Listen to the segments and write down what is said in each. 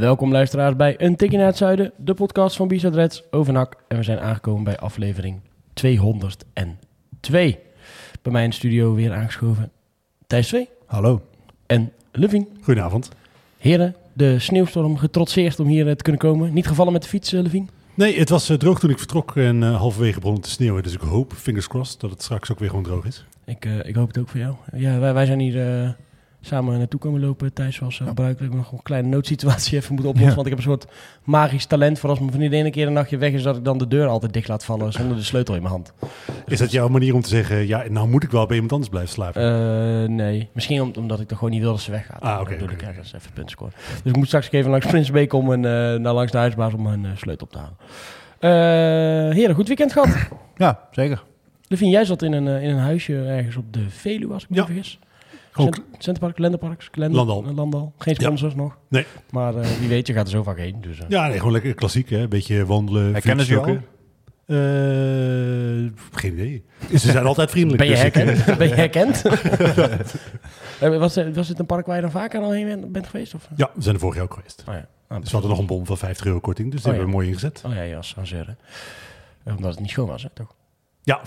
Welkom luisteraars bij Een Tikje naar het Zuiden, de podcast van Bizet Reds over NAC. En we zijn aangekomen bij aflevering 202. Bij mij in de studio weer aangeschoven Thijs 2 Hallo. en Levin. Goedenavond. Heren, de sneeuwstorm getrotseerd om hier eh, te kunnen komen. Niet gevallen met de fiets, eh, Levin? Nee, het was eh, droog toen ik vertrok en halverwege begon het te sneeuwen. Dus ik hoop, fingers crossed, dat het straks ook weer gewoon droog is. Ik, ik hoop het ook voor jou. Ja, wij, wij zijn hier samen naartoe komen lopen. Thijs was uh, gebruikelijk nog een kleine noodsituatie even moeten oplossen. Ja. Want ik heb een soort magisch talent voor als mijn vriendin een keer een nachtje weg is... dat ik dan de deur altijd dicht laat vallen zonder de sleutel in mijn hand. Is dat jouw manier om te zeggen, ja, nou moet ik wel bij iemand anders blijven slapen? Eh, nee, misschien om- omdat ik toch gewoon niet wil dat ze weggaat. Ah, oké, ik ergens even punten scoren. Dus ik moet straks even langs Prinsbeek om en, eh, naar langs de huisbaas om mijn sleutel op te halen. Heren, goed weekend gehad. Ja, zeker. Levin, jij zat in een, in een huisje ergens op de Veluwe, als ik me Ja. vergis. Cent- Centerpark, Lenderparks, Lende- Landal. eh, Landal. Geen sponsors nog. Nee. Maar eh, wie weet, je gaat er zo vaak heen. Dus, eh. Ja, nee, gewoon lekker klassiek, hè? Een beetje wandelen, Herkennen ze je fietsen, Eh, geen idee. Ze zijn altijd vriendelijk. Ben je dus herkend? ben je herkend? Was, was het een park waar je dan vaker al heen bent- bent geweest? Of? Ja, we zijn er vorig jaar ook geweest. Oh ja. Ah, Dus we hadden nog een bon van 50 euro korting, dus die Oh, hebben we mooi ingezet. Oh ja, ja, zeuren. Eh, Omdat het niet schoon was, hè, toch? Ja,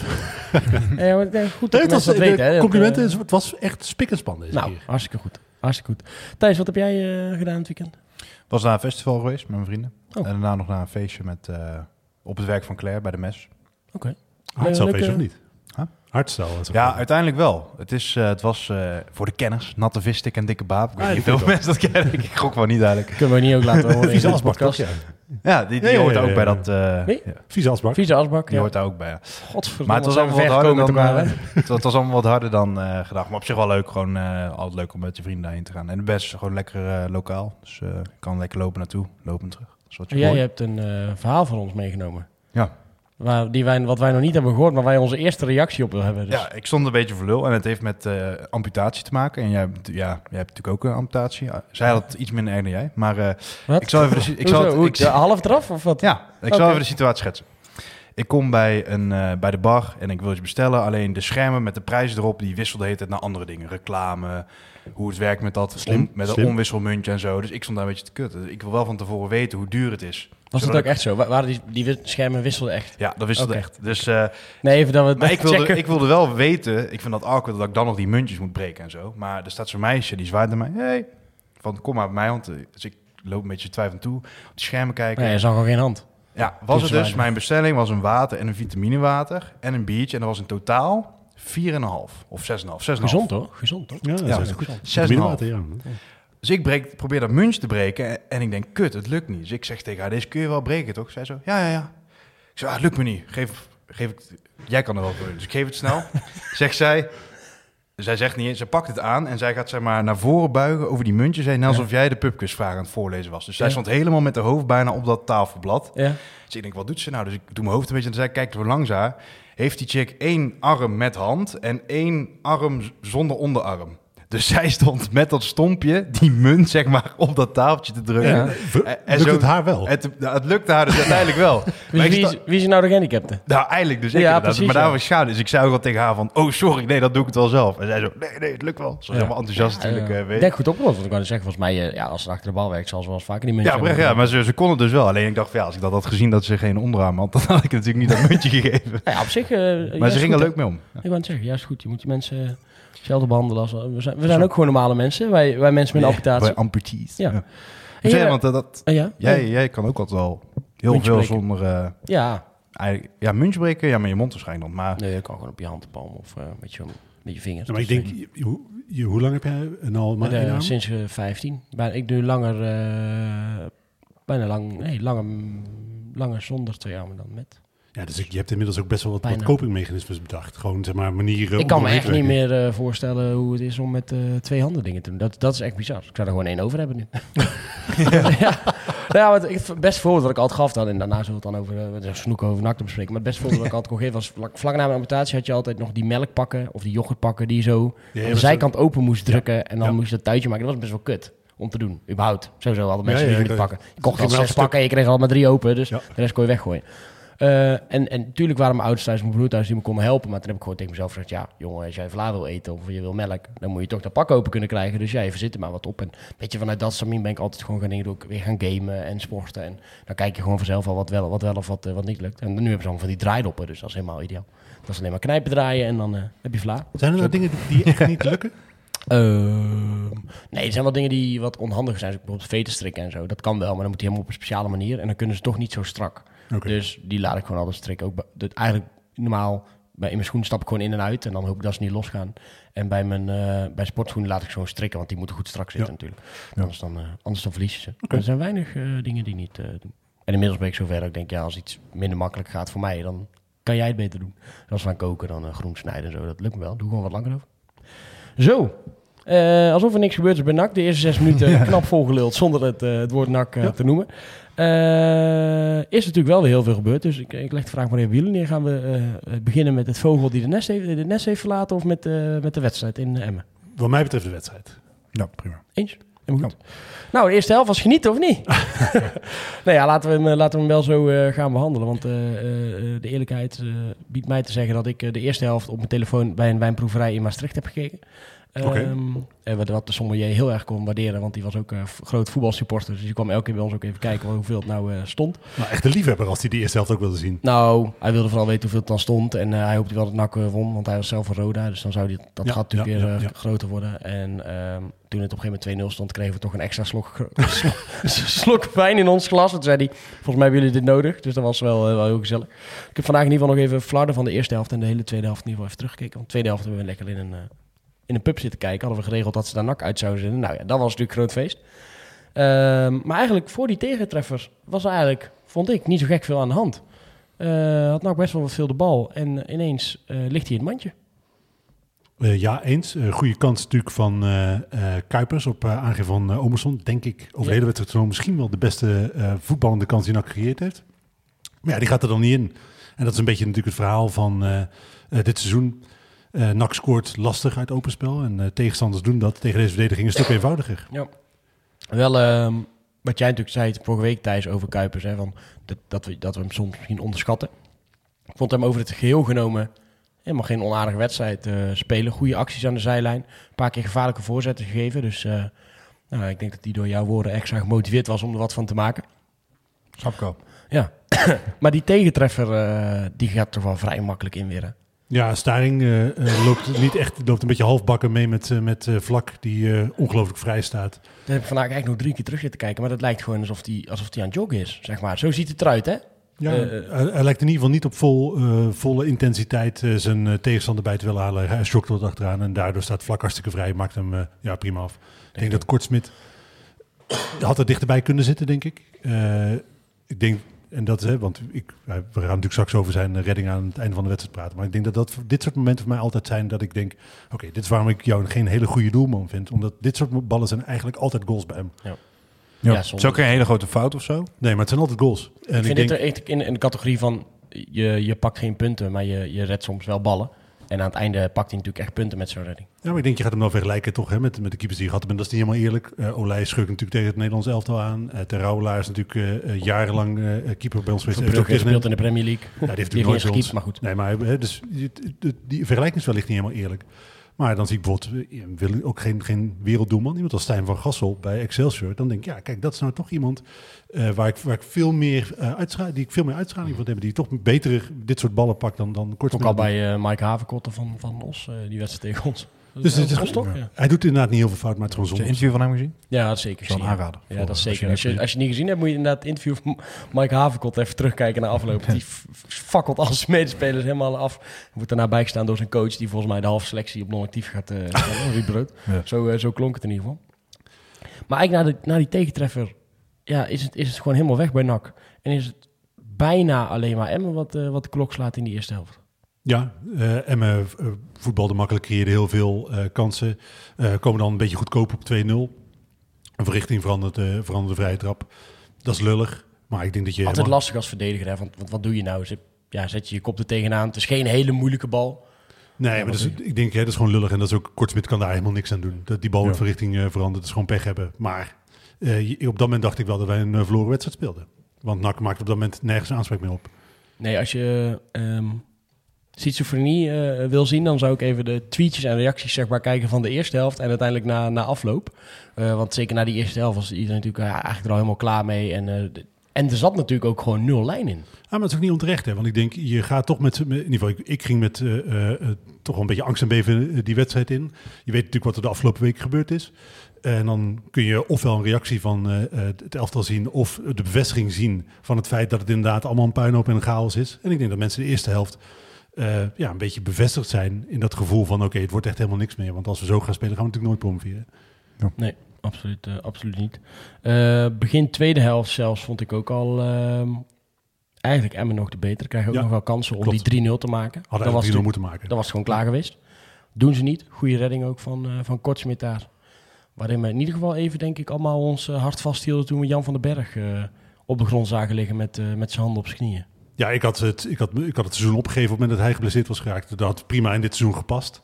Ja, maar, eh, goed dat Nee, was, dat de weten, hè. dat, complimenten, eh, het was echt spik en span deze nou, keer. hartstikke goed. Hartstikke goed. Thijs, wat heb jij eh, gedaan het weekend? Was naar een festival geweest met mijn vrienden. Oh. En daarna nog naar een feestje met, eh, op het werk van Claire bij de mes. Hardstylefeest leuke- of niet? Huh? Ook Ja, uiteindelijk wel. Het, is, eh, het was eh, voor de kenners, natte vistik en dikke baap. Ik weet Ah, niet veel mensen dat kennen. Ik gok wel niet eigenlijk. Kunnen we niet ook laten horen in de podcast. Ja. Ja, die, die Ja, ja, hoort ja, ook ja, bij ja. dat... eh, ja, Vieze asbak. Vieze asbak, die ja. hoort daar ook bij. ja. Godverdomme, Maar het was allemaal wat harder dan... elkaar, eh, het, was- het allemaal wat harder dan eh, gedacht. Maar op zich wel leuk. Gewoon eh, altijd leuk om met je vrienden daarheen te gaan. En de best gewoon lekker eh, lokaal. Dus eh, ik kan lekker lopen naartoe, lopen terug. Dat is wat je Jij hebt een eh, verhaal van ons meegenomen. Ja. Waar, die wij, wat wij nog niet hebben gehoord, maar waar je onze eerste reactie op wil hebben. Dus. Ja, ik stond een beetje voor lul en het heeft met eh, amputatie te maken. En jij, hebt- ja, jij hebt natuurlijk ook een amputatie. Zij had het iets minder erg dan jij. Maar eh, Wat? ik zal even de, ik zal het- ik, de half eraf of wat? ja, ik zal even de situatie schetsen. Ik kom bij, een, eh, bij de bar en ik wil iets bestellen. Alleen de schermen met de prijs erop, die wisselden de hele tijd naar andere dingen. Reclame, hoe het werkt met dat Slim, om- met een onwisselmuntje en zo. Dus ik stond daar een beetje te kutten. Ik wil wel van tevoren weten hoe duur het is. Was het ook echt zo? Wa- Waren die, die schermen wisselden echt? Ja, dat Oké. echt. Dus eh, Nee, even dat we Maar ik wilde, checken. ik wilde wel weten, ik vind dat awkward dat ik dan nog die muntjes moet breken en zo. Maar er staat zo'n meisje, die zwaait naar mij. Hey, van kom maar bij mij, want dus ik loop een beetje twijfelend toe. Op die schermen kijken. Nee, je zag al geen hand. Ja, was het dus. Mijn bestelling was een water en een vitaminewater en een biertje. En dat was in totaal 4,5 of 6,5. 6,5. Gezond hoor, gezond toch? Ja, dat Ja, is goed. is goed. 6,5. Vitamine-water, ja. Dus ik breek, probeer dat muntje te breken en, ik denk, kut, het lukt niet. Dus ik zeg tegen haar, deze kun je wel breken, toch? Zij zo, ja, ja, ja. Ik zeg, ah, het lukt me niet. Geef, geef het, jij kan er wel voor. Dus ik geef het snel. zegt zij, zij zegt niet eens, ze pakt het aan en zij gaat zeg maar naar voren buigen over die muntjes heen, net alsof jij de pubquizvraag aan het voorlezen was. Dus zij Ja. stond helemaal met haar hoofd bijna op dat tafelblad. Ja. Dus ik denk, wat doet ze nou? Dus ik doe mijn hoofd een beetje en zij kijkt er langs haar. Heeft die chick één arm met hand en één arm zonder onderarm. Dus zij stond met dat stompje, die munt zeg maar, op dat tafeltje te drukken. Ja. En- en Lukt zo- het haar wel? Het, nou, het lukte haar dus uiteindelijk wel. Wie, Maar wie, sta- is, wie is nou de gehandicapte? nou, eigenlijk dus ik Ja, precies, Maar daar ja. was schade. Dus ik zei ook wel tegen haar van... Oh, sorry, nee, dat doe ik het wel zelf. En zij zo... Nee, nee, het lukt wel. Ze was Ja. helemaal enthousiast natuurlijk. Ja, eh, ik weet. denk goed opgelost, want ik wou zeggen, volgens mij, eh, ja, als ze achter de bal werkt, zal ze wel eens vaker die Ja, muntjes oprecht, hebben. ja, maar ze, ze kon het dus wel. Alleen ik dacht van ja, als ik dat had gezien dat ze geen onderarm had... dan had ik natuurlijk niet dat muntje gegeven. Ja, op zich... eh, Maar ze ging er leuk mee om. Ik wou het zeggen, juist goed. Je moet die mensen hetzelfde behandelen als... We zijn, we zijn ook gewoon normale mensen, wij, wij mensen met een amputatie. Bij amputees. Ja. Ja. Eh, want eh, dat, eh, ja? jij, jij kan ook altijd wel heel Muntje veel breken. zonder... eh, Ja, ja, muntje breken, ja, met je mond waarschijnlijk dan. Maar nee, je kan gewoon op je handpalm of eh, met, je, met je vingers. Ja, maar ik Dus, denk, je- hoe, je- hoe lang heb jij een al maar eh, eh, sinds eh, 15. Bijna, ik doe langer, eh, bijna lang, nee, langer, langer zonder twee armen dan met. Ja, dus je hebt inmiddels ook best wel wat, wat copingmechanismes bedacht. Gewoon, zeg maar, manieren ik kan me echt niet meer eh, voorstellen hoe het is om met eh, twee handen dingen te doen. Dat, dat is echt bizar. Ik zou er gewoon één over hebben nu. ja, ja ik, het beste voorbeeld wat ik altijd gaf dan, en daarna zullen we het dan over uh, snoeken over nak te bespreken. Maar het beste voorbeeld wat ik altijd kon geven was vlak, vlak na mijn amputatie had je altijd nog die melkpakken of die yoghurtpakken die je zo Ja, aan de zijkant open moest drukken en dan moest je dat tuitje maken. Dat was best wel kut om te doen, überhaupt. Sowieso hadden mensen Ja, ja, die ja, pakken. Je kocht al zes pakken en je kreeg al maar drie open, dus de rest kon je weggooien. Eh, en, en natuurlijk waren mijn ouders thuis, mijn broer thuis, die me konden helpen. Maar toen heb ik gewoon tegen mezelf gezegd, ja, jongen, als jij vla wil eten of je wil melk, dan moet je toch dat pak open kunnen krijgen. Dus ja, even zitten maar wat op. En weet je, vanuit dat samien ben ik altijd gewoon gaan dingen doen, weer gaan gamen en sporten. En dan kijk je gewoon vanzelf al wat wel, wat wel of wat, eh, wat niet lukt. En nu hebben ze allemaal van die draaidoppen, dus dat is helemaal ideaal. Dat is alleen maar knijpen draaien en dan eh, heb je vla. Zijn er nou dingen die echt niet lukken? Ehm, nee, er zijn wel dingen die wat onhandig zijn. Zoals bijvoorbeeld veten strikken en zo. Dat kan wel, maar dan moet hij helemaal op een speciale manier. En dan kunnen ze toch niet zo strak. Dus die laat ik gewoon altijd strikken. Ook dat eigenlijk normaal bij, in mijn schoenen stap ik gewoon in en uit. En dan hoop ik dat ze niet losgaan. En bij mijn eh, bij sportschoenen laat ik ze gewoon strikken. Want die moeten goed strak zitten Ja. natuurlijk. Anders, dan, eh, anders dan verlies je ze. Er zijn weinig eh, dingen die niet doen. En inmiddels ben ik zover dat ik denk, ja, als iets minder makkelijk gaat voor mij, dan kan jij het beter doen. En als we gaan koken, dan groen snijden en zo. Dat lukt me wel. Doe gewoon wat langer over. Zo. Eh, alsof er niks gebeurd is bij NAC. De eerste zes minuten knap volgeluld zonder het, eh, het woord NAC eh, te noemen. Eh, is natuurlijk wel weer heel veel gebeurd. Dus ik, ik leg de vraag maar even jullie neer. Gaan we eh, beginnen met het vogel die de nest heeft, de nest heeft verlaten of met, eh, met de wedstrijd in Emmen? Wat mij betreft de wedstrijd. Ja, prima. Eens? Goed. Nou, de eerste helft was genieten, of niet? nou ja, laten we hem, eh, laten we hem wel zo eh, gaan behandelen. Want eh, de eerlijkheid biedt mij te zeggen dat ik de eerste helft op mijn telefoon bij een wijnproeverij in Maastricht heb gekeken. Ehm, en wat, wat de sommelier heel erg kon waarderen, want die was ook eh, f- groot voetbalsupporter. Dus die kwam elke keer bij ons ook even kijken hoeveel het nou eh, stond. Nou, echt een liefhebber als hij die eerste helft ook wilde zien. Nou, hij wilde vooral weten hoeveel het dan stond. En eh, hij hoopte wel dat NAC eh, won, want hij was zelf van Roda. Dus dan zou die, dat Ja, gat natuurlijk ja, weer ja, eh, groter worden. En ehm, toen het op een gegeven moment 2-0 stond, kregen we toch een extra slok, slok, slok wijn in ons glas. Toen zei hij, volgens mij hebben jullie dit nodig. Dus dat was wel, eh, wel heel gezellig. Ik heb vandaag in ieder geval nog even flarden van de eerste helft en de hele tweede helft in ieder geval even teruggekeken. Want de tweede helft hebben we lekker in een, eh, in een pub zitten kijken. Hadden we geregeld dat ze daar NAC uit zouden zitten. Nou ja, dat was natuurlijk groot feest. Ehm, maar eigenlijk voor die tegentreffers was er eigenlijk, vond ik, niet zo gek veel aan de hand. Eh had NAC best wel wat veel de bal. En eh, ineens eh, ligt hij in het mandje. Ja, eens. Goede kans natuurlijk van Kuipers op aangeven van Omerson. Denk ik over de hele wedstrijd misschien wel de beste voetballende kans die NAC gecreëerd heeft. Maar ja, die gaat er dan niet in. En dat is een beetje natuurlijk het verhaal van dit seizoen. Uh, NAC scoort lastig uit openspel. En uh, tegenstanders doen dat tegen deze verdediging een stuk eenvoudiger. Ja. Wel, uh, wat jij natuurlijk zei vorige week, Thijs, over Kuipers. Hè, van dat, dat, we, dat we hem soms misschien onderschatten. Ik vond hem over het geheel genomen helemaal geen onaardige wedstrijd uh, spelen. Goede acties aan de zijlijn. Een paar keer gevaarlijke voorzetten gegeven. Dus nou, ik denk dat hij door jouw woorden extra gemotiveerd was om er wat van te maken. Snap ik al. Ja, maar die tegentreffer die gaat toch wel vrij makkelijk inweren. Ja, Staring uh, uh, loopt niet echt, loopt een beetje halfbakken mee met, uh, met Vlak, die ongelooflijk vrij staat. Daar heb ik vandaag eigenlijk nog drie keer terug zitten kijken, maar dat lijkt gewoon alsof hij alsof die aan het joggen is, zeg maar. Zo ziet het eruit, hè? Ja, hij, hij, lijkt in ieder geval niet op vol, volle intensiteit zijn tegenstander bij te willen halen. Hij schokt wat achteraan en daardoor staat Vlak hartstikke vrij, maakt hem ja, prima af. Ik denk dat Kortsmit had er dichterbij kunnen zitten, denk ik. ik denk en dat is, hè, want ik, we gaan natuurlijk straks over zijn redding aan het einde van de wedstrijd praten. Maar ik denk dat, dat dit soort momenten voor mij altijd zijn dat ik denk... Oké, dit is waarom ik jou geen hele goede doelman vind. Omdat dit soort ballen zijn eigenlijk altijd goals bij hem. Ja. Ja, ja het is ook een hele grote fout of zo? Nee, maar het zijn altijd goals. En ik vind ik denk, dit er echt in, in de categorie van... Je, je pakt geen punten, maar je, je redt soms wel ballen. En aan het einde pakt hij natuurlijk echt punten met zo'n redding. Ja, maar ik denk, je gaat hem wel vergelijken toch hè, met, met de keepers die je gehad hebt. En dat is niet helemaal eerlijk. Uh, Olij schurkt natuurlijk tegen het Nederlands elftal aan. Uh, is natuurlijk uh, jarenlang keeper bij ons geweest. Heeft ook gespeeld in de Premier League. Ja, die heeft natuurlijk nooit gekiept, maar goed. Nee, maar hè, dus, die, die vergelijking is wellicht niet helemaal eerlijk. Maar dan zie ik bijvoorbeeld, wil ook geen, geen werelddoelman, iemand als Stijn van Gassel bij Excelsior. Dan denk ik, ja, kijk, dat is nou toch iemand uh, waar, ik, waar ik veel meer uh, uitstraling, die ik veel meer uitstraling van heb, die toch beter dit soort ballen pakt dan, dan kort. Ook al bij uh, Mike Havenkotten van, van Os, die wedstrijd tegen ons. Dus het is? Ja. Hij doet inderdaad niet heel veel fout, maar het is gewoon zonde. interview van hem gezien? Ja, dat is zeker. Zo'n aanrader. Ja, dat is zeker. Als je, als je niet gezien hebt, moet je inderdaad het interview van Mike Havenkot even terugkijken naar afloop. Die fakkelt al zijn medespelers helemaal af. Wordt daarna bijgestaan door zijn coach, die volgens mij de halve selectie op non-actief gaat uh, stellen. ja. zo, uh, zo klonk het in ieder geval. Maar eigenlijk na, de, na die tegentreffer ja, is, het, is het gewoon helemaal weg bij NAC. En is het bijna alleen maar Emmen wat, uh, wat de klok slaat in die eerste helft. Ja, uh, Emmen uh, voetbalde makkelijk, creëerde heel veel uh, kansen. komen dan een beetje goedkoop op 2-0. Een verrichting verandert, eh verandert de vrije trap. Dat is lullig. Maar ik denk dat je... Altijd helemaal- lastig als verdediger, hè? Want, want wat doe je nou? Zet, ja, zet je je kop er tegenaan. Het is geen hele moeilijke bal. Nee, Ja, maar is, ik denk, hè, dat is gewoon lullig. En dat is ook, Kortsmit kan daar helemaal niks aan doen. Dat die bal Ja. in verrichting eh, verandert, dat is gewoon pech hebben. Maar eh, je- op dat moment dacht ik wel dat wij een eh, verloren wedstrijd speelden. Want NAC maakt op dat moment nergens aanspraak meer op. Nee, als je ehm schizofrenie eh, wil zien, dan zou ik even de tweetjes en reacties zeg maar, kijken van de eerste helft en uiteindelijk na, na afloop. Eh, want zeker na die eerste helft was iedereen natuurlijk ja, eigenlijk er al helemaal klaar mee. En, eh, en er zat natuurlijk ook gewoon nul lijn in. Ah, maar dat is ook niet onterecht, hè? Want ik denk, je gaat toch met, in ieder geval, ik, ging met eh, eh, eh, toch wel een beetje angst en beven eh, die wedstrijd in. Je weet natuurlijk wat er de afgelopen weken gebeurd is. En dan kun je ofwel een reactie van eh, eh, het elftal zien, of de bevestiging zien van het feit dat het inderdaad allemaal een puinhoop en een chaos is. En ik denk dat mensen de eerste helft eh, ja, een beetje bevestigd zijn in dat gevoel van, oké, het wordt echt helemaal niks meer. Want als we zo gaan spelen, gaan we natuurlijk nooit promoveren. Nee, absoluut, eh, absoluut niet. Eh, begin tweede helft zelfs vond ik ook al ehm, eigenlijk Emmen nog de beter. Krijgen ook Ja, nog wel kansen om klopt. die 3-0 te maken. Hadden dat, was eigenlijk 3-0 toen- moeten maken. dat was gewoon klaar geweest. Doen ze niet. Goede redding ook van, eh van Kortsmit daar. Waarin we in ieder geval even, denk ik, allemaal ons hart vasthielden toen we Jan van den Berg eh, op de grond zagen liggen met, eh, met zijn handen op zijn knieën. Ja, ik had, het, ik, had, ik had het seizoen opgegeven op het moment dat hij geblesseerd was geraakt. Dat had prima in dit seizoen gepast.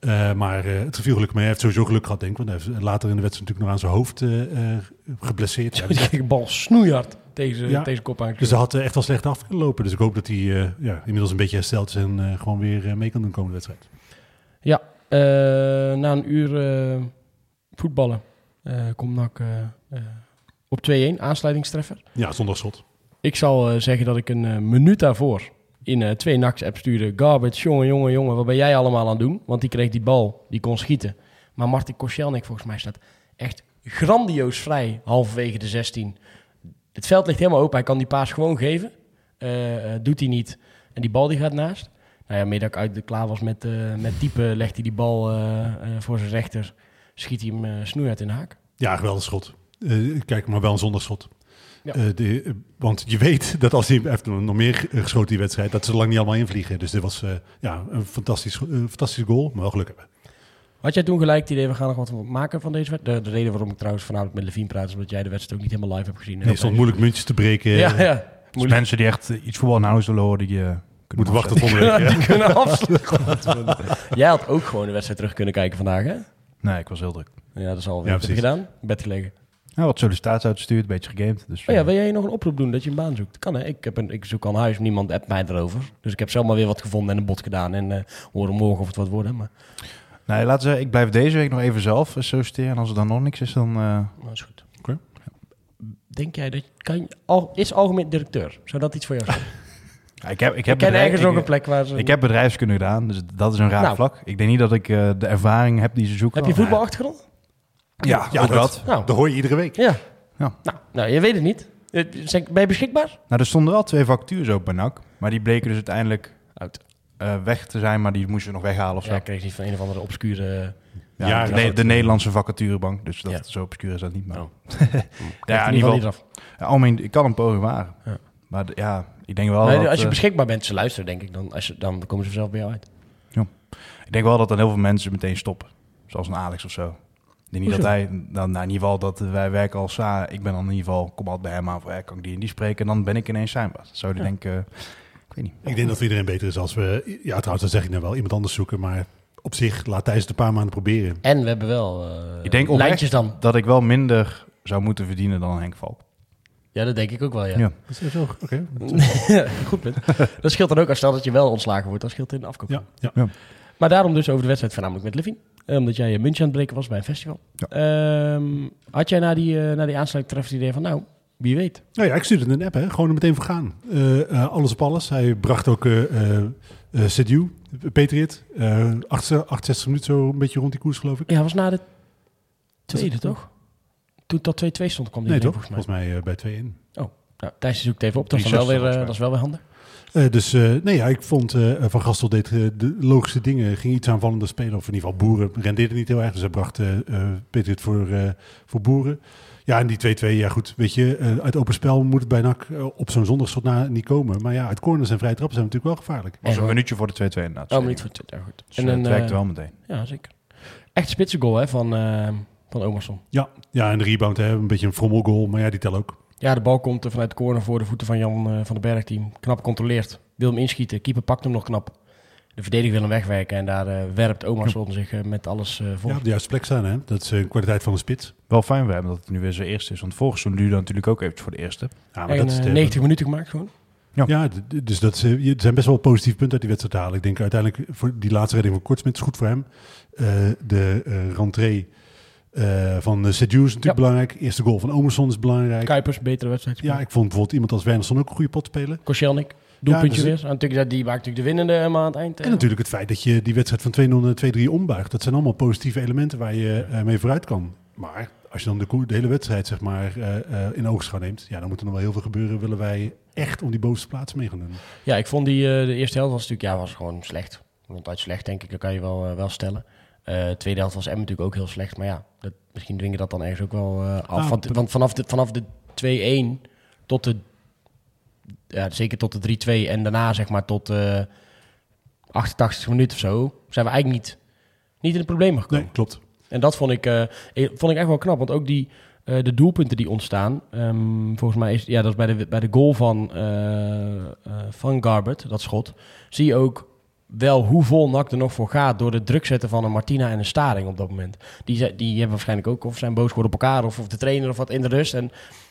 Eh, maar eh, het viel gelukkig mee. Hij heeft sowieso geluk gehad, denk ik. Want hij heeft later in de wedstrijd natuurlijk nog aan zijn hoofd eh, eh, geblesseerd. Ja, Die kreeg de bal snoeihard Ja. tegen zijn kop aan. dus hij had echt wel slecht afgelopen. Dus ik hoop dat hij eh, ja, inmiddels een beetje hersteld is en eh, gewoon weer mee kan doen komende wedstrijd. Ja, eh, na een uur eh, voetballen eh, komt NAC op 2-1, aansluitingstreffer. Ja, zonder schot. Ik zal eh, zeggen dat ik een eh, minuut daarvoor in eh, twee NAC's app stuurde. Garbage, jongen, jongen, jongen, wat ben jij allemaal aan het doen? Want die kreeg die bal, die kon schieten. Maar Martin Koscielnik volgens mij staat echt grandioos vrij, halverwege de 16. Het veld ligt helemaal open, hij kan die paas gewoon geven. Doet hij niet. En die bal die gaat naast. Nou ja, middag uit de klaar was met, eh met typen, legt hij die bal voor zijn rechter. Schiet hij hem snoeihard in de haak. Ja, geweldig schot. Kijk, maar wel een zonder schot. Ja. Eh, de, eh, want je weet dat als hij heeft nog meer geschoten die wedstrijd, dat ze lang niet allemaal invliegen. Dus dit was eh, ja, een fantastisch, eh, fantastisch goal, maar wel geluk hebben. Had jij toen gelijk het idee, we gaan nog wat maken van deze wedstrijd? De, de reden waarom ik trouwens vanavond met Levine praat, is omdat jij de wedstrijd ook niet helemaal live hebt gezien. Nee, het stond moeilijk muntjes te breken. Ja, ja. Dus mensen die echt iets voetbal nou zullen horen, die Moeten wachten tot volgende week. Die ja. kunnen afsluiten. jij had ook gewoon de wedstrijd terug kunnen kijken vandaag, hè? Nee, ik was heel druk. Ja, dat is al Ja, heb je gedaan. Bed gelegen. Nou, wat sollicitaties uitgestuurd, een beetje gegamed. Dus, Oh ja, eh, wil jij nog een oproep doen dat je een baan zoekt? Kan hè? Ik, heb een, ik zoek al een huis, niemand appt mij erover. Dus ik heb zelf maar weer wat gevonden en een bod gedaan. En eh horen morgen of het wat wordt. hè, Maar Nee, laten we zeggen, ik blijf deze week nog even zelf eh, solliciteren. En als er dan nog niks is, dan... eh, dat is goed. Oké. Denk jij dat... Kan je, al, is algemeen directeur? Zou dat iets voor jou zijn? ja, ik heb, ik Ik heb bedrijf- ergens ik- ook een plek waar ze... Ik heb bedrijfskunde gedaan, dus dat is een raar Nou. vlak. Ik denk niet dat ik eh, de ervaring heb die ze zoeken. Heb je voetbalachtergrond? Ja, Ja, ook dat, dat. Nou, dat hoor je iedere week. Ja. Ja. Nou, nou, je weet het niet. Eh, zijn- Ben je beschikbaar? Nou, er stonden wel twee vacatures op bij NAC. Maar die bleken dus uiteindelijk Uit. eh, weg te zijn, maar die moesten nog weghalen of zo. Ja, ik kreeg niet van een of andere obscure... Ja, Ja, de, dat- Ne- de Nederlandse vacaturebank. Dus dat, Ja. zo obscuur is dat niet. Maar Oh. ja, Ja, in ieder geval. Ja, ik kan een poging waren. Ja. Maar ja, ik denk wel Nee, dat... als je eh, beschikbaar bent, ze luisteren denk ik, dan, als je, dan komen ze zelf bij jou uit. ik denk wel dat dan heel veel mensen meteen stoppen. Zoals een Alex of zo. Ik denk niet dat hij... Dan, nou, in ieder geval dat wij werken als... ah, ik ben dan in ieder geval... Kom altijd bij hem aan. Voor, ja, kan ik die en die spreken? En dan ben ik ineens zijn baas. Zou die Ja. denken... ik weet niet. Ik denk dat voor iedereen beter is als we, ja trouwens dat zeg ik nou wel, iemand anders zoeken. Maar op zich, laat Thijs het een paar maanden proberen. En we hebben wel uh, Ik denk lijntjes dan. Dat ik wel minder zou moeten verdienen dan Henk Valk. Ja, dat denk ik ook wel, ja. Ja. Is dat zo? Oké. Goed punt. Dat scheelt dan ook, als stel dat je wel ontslagen wordt, dan scheelt het in de afkoop. Ja, ja. Maar daarom dus over de wedstrijd voornamelijk met Levin. Eh, Omdat jij een muntje aan het breken was bij een festival. Ja. Ehm, had jij na die, uh, na die aansluiting het idee van, nou, wie weet. Nou ja, ik stuurde een app, hè. gewoon er meteen voor gaan. Eh, alles op alles. Hij bracht ook uh, Sedu, Patriot, uh, 68 minuten zo een beetje rond die koers, geloof ik. Ja, was na de tweede, toch? Toen tot 2-2 stond, kwam die Nee, toch? volgens mij. Volgens mij bij 2-1. Oh, nou, Thijs zoekt even op. Dat is, wel weer, dat is wel weer handig. Uh, dus uh, nee, ja, ik vond uh, Van Gastel deed de logische dingen, ging iets aanvallender spelen. Of in ieder geval Boeren rendeerde niet heel erg. Dus hij bracht uh, voor, voor Boeren. Ja, en die 2-2, ja goed, weet je, uit open spel moet het bij NAC op zo'n zondagschot na niet komen. Maar ja, uit corners en vrije trappen zijn natuurlijk wel gevaarlijk. Was een minuutje voor de 2-2 inderdaad. Oh, een minuut voor de 2 goed. Dus en dan, het werkte wel meteen. Ja, zeker. Echt spitse goal hè, van, uh, van Omerson. Ja, ja, en de rebound, hè, een beetje een frommelgoal, maar ja, die tel ook. Ja, de bal komt eh, vanuit de corner voor de voeten van Jan eh, van den Berg, die knap controleert. Wil hem inschieten, keeper pakt hem nog knap. De verdediger wil hem wegwerken en daar eh, werpt Omerson zich eh, met alles eh, voor. Ja, op de juiste plek staan, hè. Dat is een kwaliteit van de spits. Wel fijn voor hem dat het nu weer zijn eerste is. Want vorig seizoen duurde natuurlijk ook eventjes voor de eerste. Ja, en, dat is eh, de- 90 minuten gemaakt gewoon. Ja, dus dat is, er zijn best wel positieve punten uit die wedstrijd te halen. Ik denk uiteindelijk voor die laatste redding van Kortsmit is goed voor hem. Eh, de eh rentree eh, van uh, is natuurlijk Ja. belangrijk. Eerste goal van Omerson is belangrijk. Kuipers, betere wedstrijd. Ja, ik vond bijvoorbeeld iemand als Wernersson ook een goede pot spelen. Koscielnik, doelpuntje Ja, dus- weer. En natuurlijk, dat- die maakt natuurlijk de winnende helemaal aan het eind. eh. En natuurlijk het feit dat je die wedstrijd van 2-0 naar 2-3 ombuigt. Dat zijn allemaal positieve elementen waar je eh, mee vooruit kan. Maar als je dan de, de hele wedstrijd zeg maar, eh, eh, in oogschouw neemt, ja, dan moet er nog wel heel veel gebeuren. Willen wij echt om die bovenste plaats mee gaan doen. Ja, ik vond die eh, de eerste helft was natuurlijk ja, was gewoon slecht. Ronduit slecht, denk ik. Dat kan je wel, eh, wel stellen. Eh, de tweede helft was M natuurlijk ook heel slecht. Maar ja, dat, misschien dringen dat dan ergens ook wel eh, af. Ah, want, want vanaf de, vanaf de 2-1 tot de... Ja, zeker tot de 3-2 en daarna zeg maar tot de 88 minuut of zo... zijn we eigenlijk niet, niet in de problemen gekomen. Nee, klopt. En dat vond ik, eh, eh, vond ik echt wel knap. Want ook die, de doelpunten die ontstaan. ehm, volgens mij is ja, dat is bij de, bij de goal van, van Garbert, dat schot. Zie je ook wel hoe vol er nog voor gaat. door de druk zetten van een Martina en een Staring op dat moment. Die, die hebben waarschijnlijk ook of zijn boos geworden op elkaar. of, of de trainer of wat in de rust. En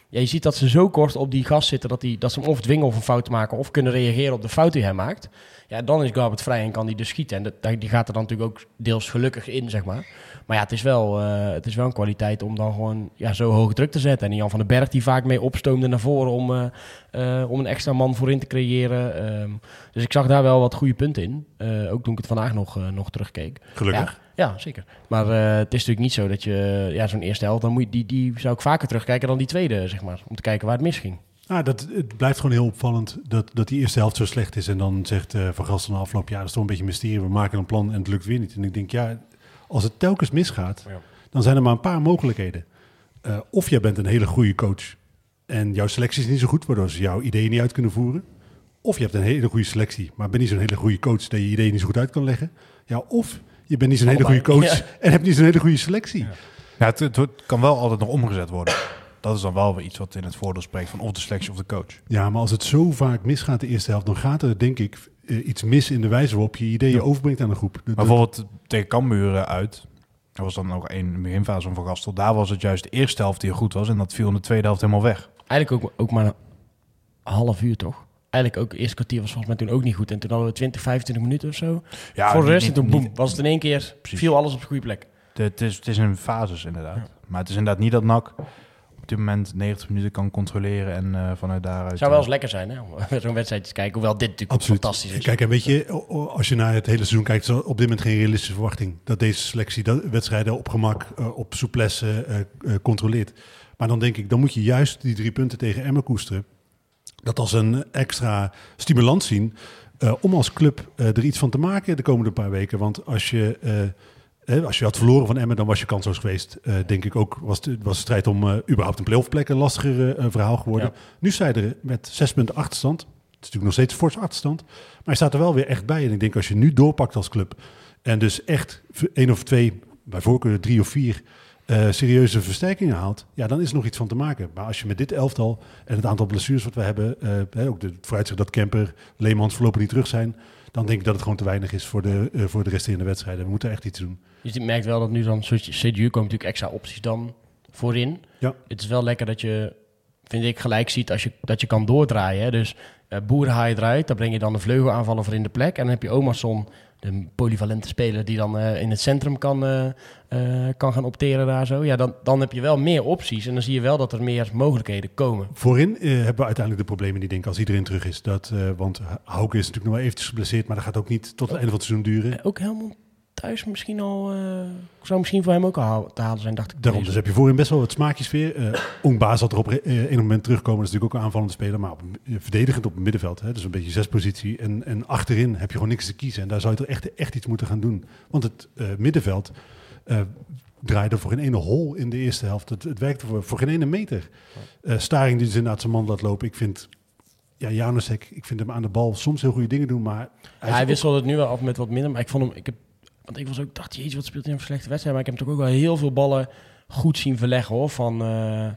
ja, je ziet dat ze zo kort op die gas zitten. dat, die, dat ze hem of dwingen of een fout maken. of kunnen reageren op de fout die hij maakt. Ja, dan is Garbert vrij en kan hij dus schieten. En die gaat er dan natuurlijk ook deels gelukkig in, zeg maar. Maar ja, het is wel, eh, het is wel een kwaliteit om dan gewoon ja, zo hoog druk te zetten. En Jan van den Berg die vaak mee opstoomde naar voren om, eh, eh, om een extra man voorin te creëren. Ehm, dus ik zag daar wel wat goede punten in. Eh, ook toen ik het vandaag nog, eh, nog terugkeek. Gelukkig. Ja, ja zeker. Maar eh, het is natuurlijk niet zo dat je ja, zo'n eerste helft, dan moet je, die, die zou ik vaker terugkijken dan die tweede, zeg maar. Om te kijken waar het misging. Nou, dat, het blijft gewoon heel opvallend dat, dat die eerste helft zo slecht is. En dan zegt eh Van Gasten na afloop, ja, dat is toch een beetje een mysterie. We maken een plan en het lukt weer niet. En ik denk, ja, als het telkens misgaat, Ja. dan zijn er maar een paar mogelijkheden. Eh, of jij bent een hele goede coach en jouw selectie is niet zo goed, waardoor ze jouw ideeën niet uit kunnen voeren. Of je hebt een hele goede selectie, maar bent niet zo'n hele goede coach dat je ideeën niet zo goed uit kan leggen. Ja, of je bent niet zo'n hele goede coach ja. en hebt niet zo'n hele goede selectie. Ja, het, het kan wel altijd nog omgezet worden. Dat is dan wel weer iets wat in het voordeel spreekt van of de selectie of de coach. Ja, maar als het zo vaak misgaat de eerste helft, dan gaat er denk ik eh, iets mis in de wijze waarop je ideeën overbrengt aan de groep. Dat- Maar dat- bijvoorbeeld tegen Cambuur uit, dat was dan ook een beginfase van Van Gastel. Daar was het juist de eerste helft die goed was en dat viel in de tweede helft helemaal weg. Eigenlijk ook, ook maar een half uur, toch? Eigenlijk ook, het eerste kwartier was volgens mij toen ook niet goed. En toen hadden we 20, 25 minuten of zo. Ja, Voor de niet- rest, en toen boem, niet- was het in één keer, Precies. viel alles op de goede plek. de- het, is, het is in fases inderdaad. Maar het is inderdaad niet dat NAC op dit moment 90 minuten kan controleren en eh, vanuit daaruit... Het zou wel eens lekker zijn, hè? Om zo'n wedstrijd te kijken. Hoewel dit natuurlijk Absoluut. fantastisch is. Kijk, en weet je, als je naar het hele seizoen kijkt, is er op dit moment geen realistische verwachting dat deze selectie dat wedstrijden op gemak, eh, op souplesse eh, eh, controleert. Maar dan denk ik, dan moet je juist die drie punten tegen Emmen koesteren. Dat als een extra stimulans zien eh, om als club eh, er iets van te maken de komende paar weken. Want als je, eh, eh, als je had verloren van Emmen, dan was je kansloos geweest. Eh, denk ik ook, was de, was de strijd om eh, überhaupt een playoff plek een lastiger eh, verhaal geworden. Ja. Nu je er met zes punten achterstand. Het is natuurlijk nog steeds fors achterstand. Maar je staat er wel weer echt bij. En ik denk als je nu doorpakt als club. En dus echt één of twee, bij voorkeur drie of vier serieuze versterkingen haalt. Ja, dan is er nog iets van te maken. Maar als je met dit elftal en het aantal blessures wat we hebben. ook de vooruitzicht dat Kemper, Leemans voorlopig niet terug zijn. Dan denk ik dat het gewoon te weinig is voor de, eh, voor de resterende wedstrijden. We moeten echt iets doen. Dus je merkt wel dat nu dan, CDU komen natuurlijk extra opties dan voorin. Ja. Het is wel lekker dat je, vind ik, gelijk ziet als je, dat je kan doordraaien. Hè? Dus eh Boer haal je eruit, daar breng je dan de vleugelaanvaller voor in de plek. En dan heb je Omerson, de polyvalente speler, die dan eh, in het centrum kan, eh, eh, kan gaan opteren daar zo. Ja, dan, dan heb je wel meer opties en dan zie je wel dat er meer mogelijkheden komen. Voorin hebben we uiteindelijk de problemen die denk ik als iedereen terug is. Dat, want Hauke is natuurlijk nog wel eventjes geblesseerd. Maar dat gaat ook niet tot het einde van het seizoen duren. Ook helemaal thuis misschien al, eh, zou misschien voor hem ook al te halen zijn, dacht ik. Daarom, dus heb je voorin best wel wat smaakjes weer. Uh, Ongba zal er op eh, een moment terugkomen. Dat is natuurlijk ook een aanvallende speler. Maar op, eh, verdedigend op het middenveld. Hè, dus een beetje zespositie. En, en achterin heb je gewoon niks te kiezen. En daar zou je er echt, echt iets moeten gaan doen. Want het eh, middenveld eh, draaide voor geen ene hol in de eerste helft. Het, het werkte voor, voor geen ene meter. Eh, Staring die dus inderdaad zijn man laat lopen. Ik vind... Ja, Janusek, ik vind hem aan de bal soms heel goede dingen doen, maar... Hij, wisselde het nu wel af met wat minder, maar ik vond hem... Ik heb, want ik was ook, dacht, jezus, wat speelt hij een slechte wedstrijd? Maar ik heb toch ook wel heel veel ballen goed zien verleggen hoor. Van, eh,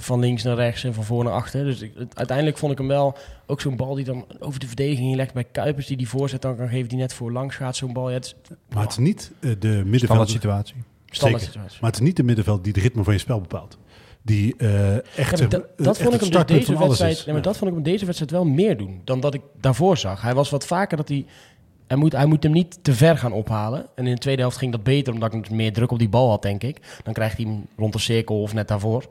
van links naar rechts en van voor naar achter. Dus ik, uiteindelijk vond ik hem wel ook zo'n bal die dan over de verdediging heen legt bij Kuipers. Die die voorzet dan kan geven die net voor langs gaat. Zo'n bal. Ja, het is Maar het is niet eh, de middenvelder. situatie. standaard Zeker. situatie. Maar het is niet de middenveld die de ritme van je spel bepaalt. Die eh, echt, Ja, dat, dat echt vond ik hem dus deze wedstrijd. Nee, maar Ja. dat vond ik hem deze wedstrijd wel meer doen dan dat ik daarvoor zag. Hij was wat vaker dat hij. Hij moet, hij moet hem niet te ver gaan ophalen. En in de tweede helft ging dat beter, omdat ik meer druk op die bal had, denk ik. Dan krijgt hij hem rond de cirkel of net daarvoor.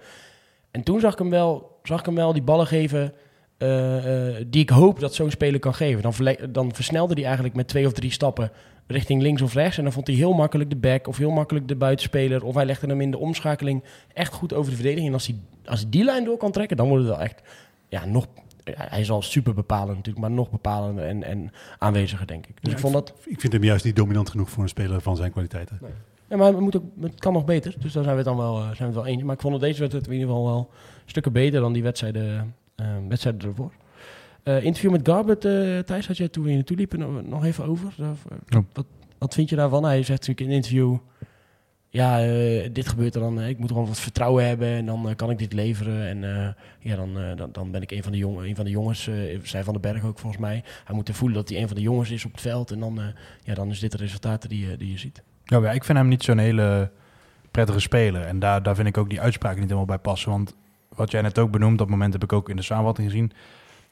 En toen zag ik hem wel, zag ik hem wel die ballen geven eh, eh, die ik hoop dat zo'n speler kan geven. Dan, dan versnelde hij eigenlijk met twee of drie stappen richting links of rechts. En dan vond hij heel makkelijk de back of heel makkelijk de buitenspeler. Of hij legde hem in de omschakeling echt goed over de verdediging. En als hij, als hij die lijn door kan trekken, dan wordt het wel echt ja, nog... Hij is al super bepalend natuurlijk, maar nog bepalender en, en aanweziger, denk ik. Dus Ja, ik vond dat... Ik vind hem juist niet dominant genoeg voor een speler van zijn kwaliteiten. Ja, maar het, moet ook, het kan nog beter. Dus daar zijn we het dan wel, eh, zijn we het wel eens. Maar ik vond het deze wedstrijd in ieder geval wel stukken beter dan die wedstrijden, wedstrijden ervoor. Eh, interview met Garbert, eh Thijs, had jij toen we hier naartoe liepen nog- even over. Ja. Wat, wat vind je daarvan? Hij zegt natuurlijk in een interview... Ja, eh, dit gebeurt er dan. eh, ik moet gewoon wat vertrouwen hebben en dan eh, kan ik dit leveren. En ja, dan, dan, dan ben ik een van de, jong, een van de jongens. zij van den Berg ook volgens mij. Hij moet voelen dat hij een van de jongens is op het veld. En dan, ja, dan is dit de resultaten die, die je ziet. Ja, maar ik vind hem niet zo'n hele prettige speler. En daar, daar vind ik ook die uitspraken niet helemaal bij passen. Want wat jij net ook benoemt, dat moment heb ik ook in de samenvatting gezien.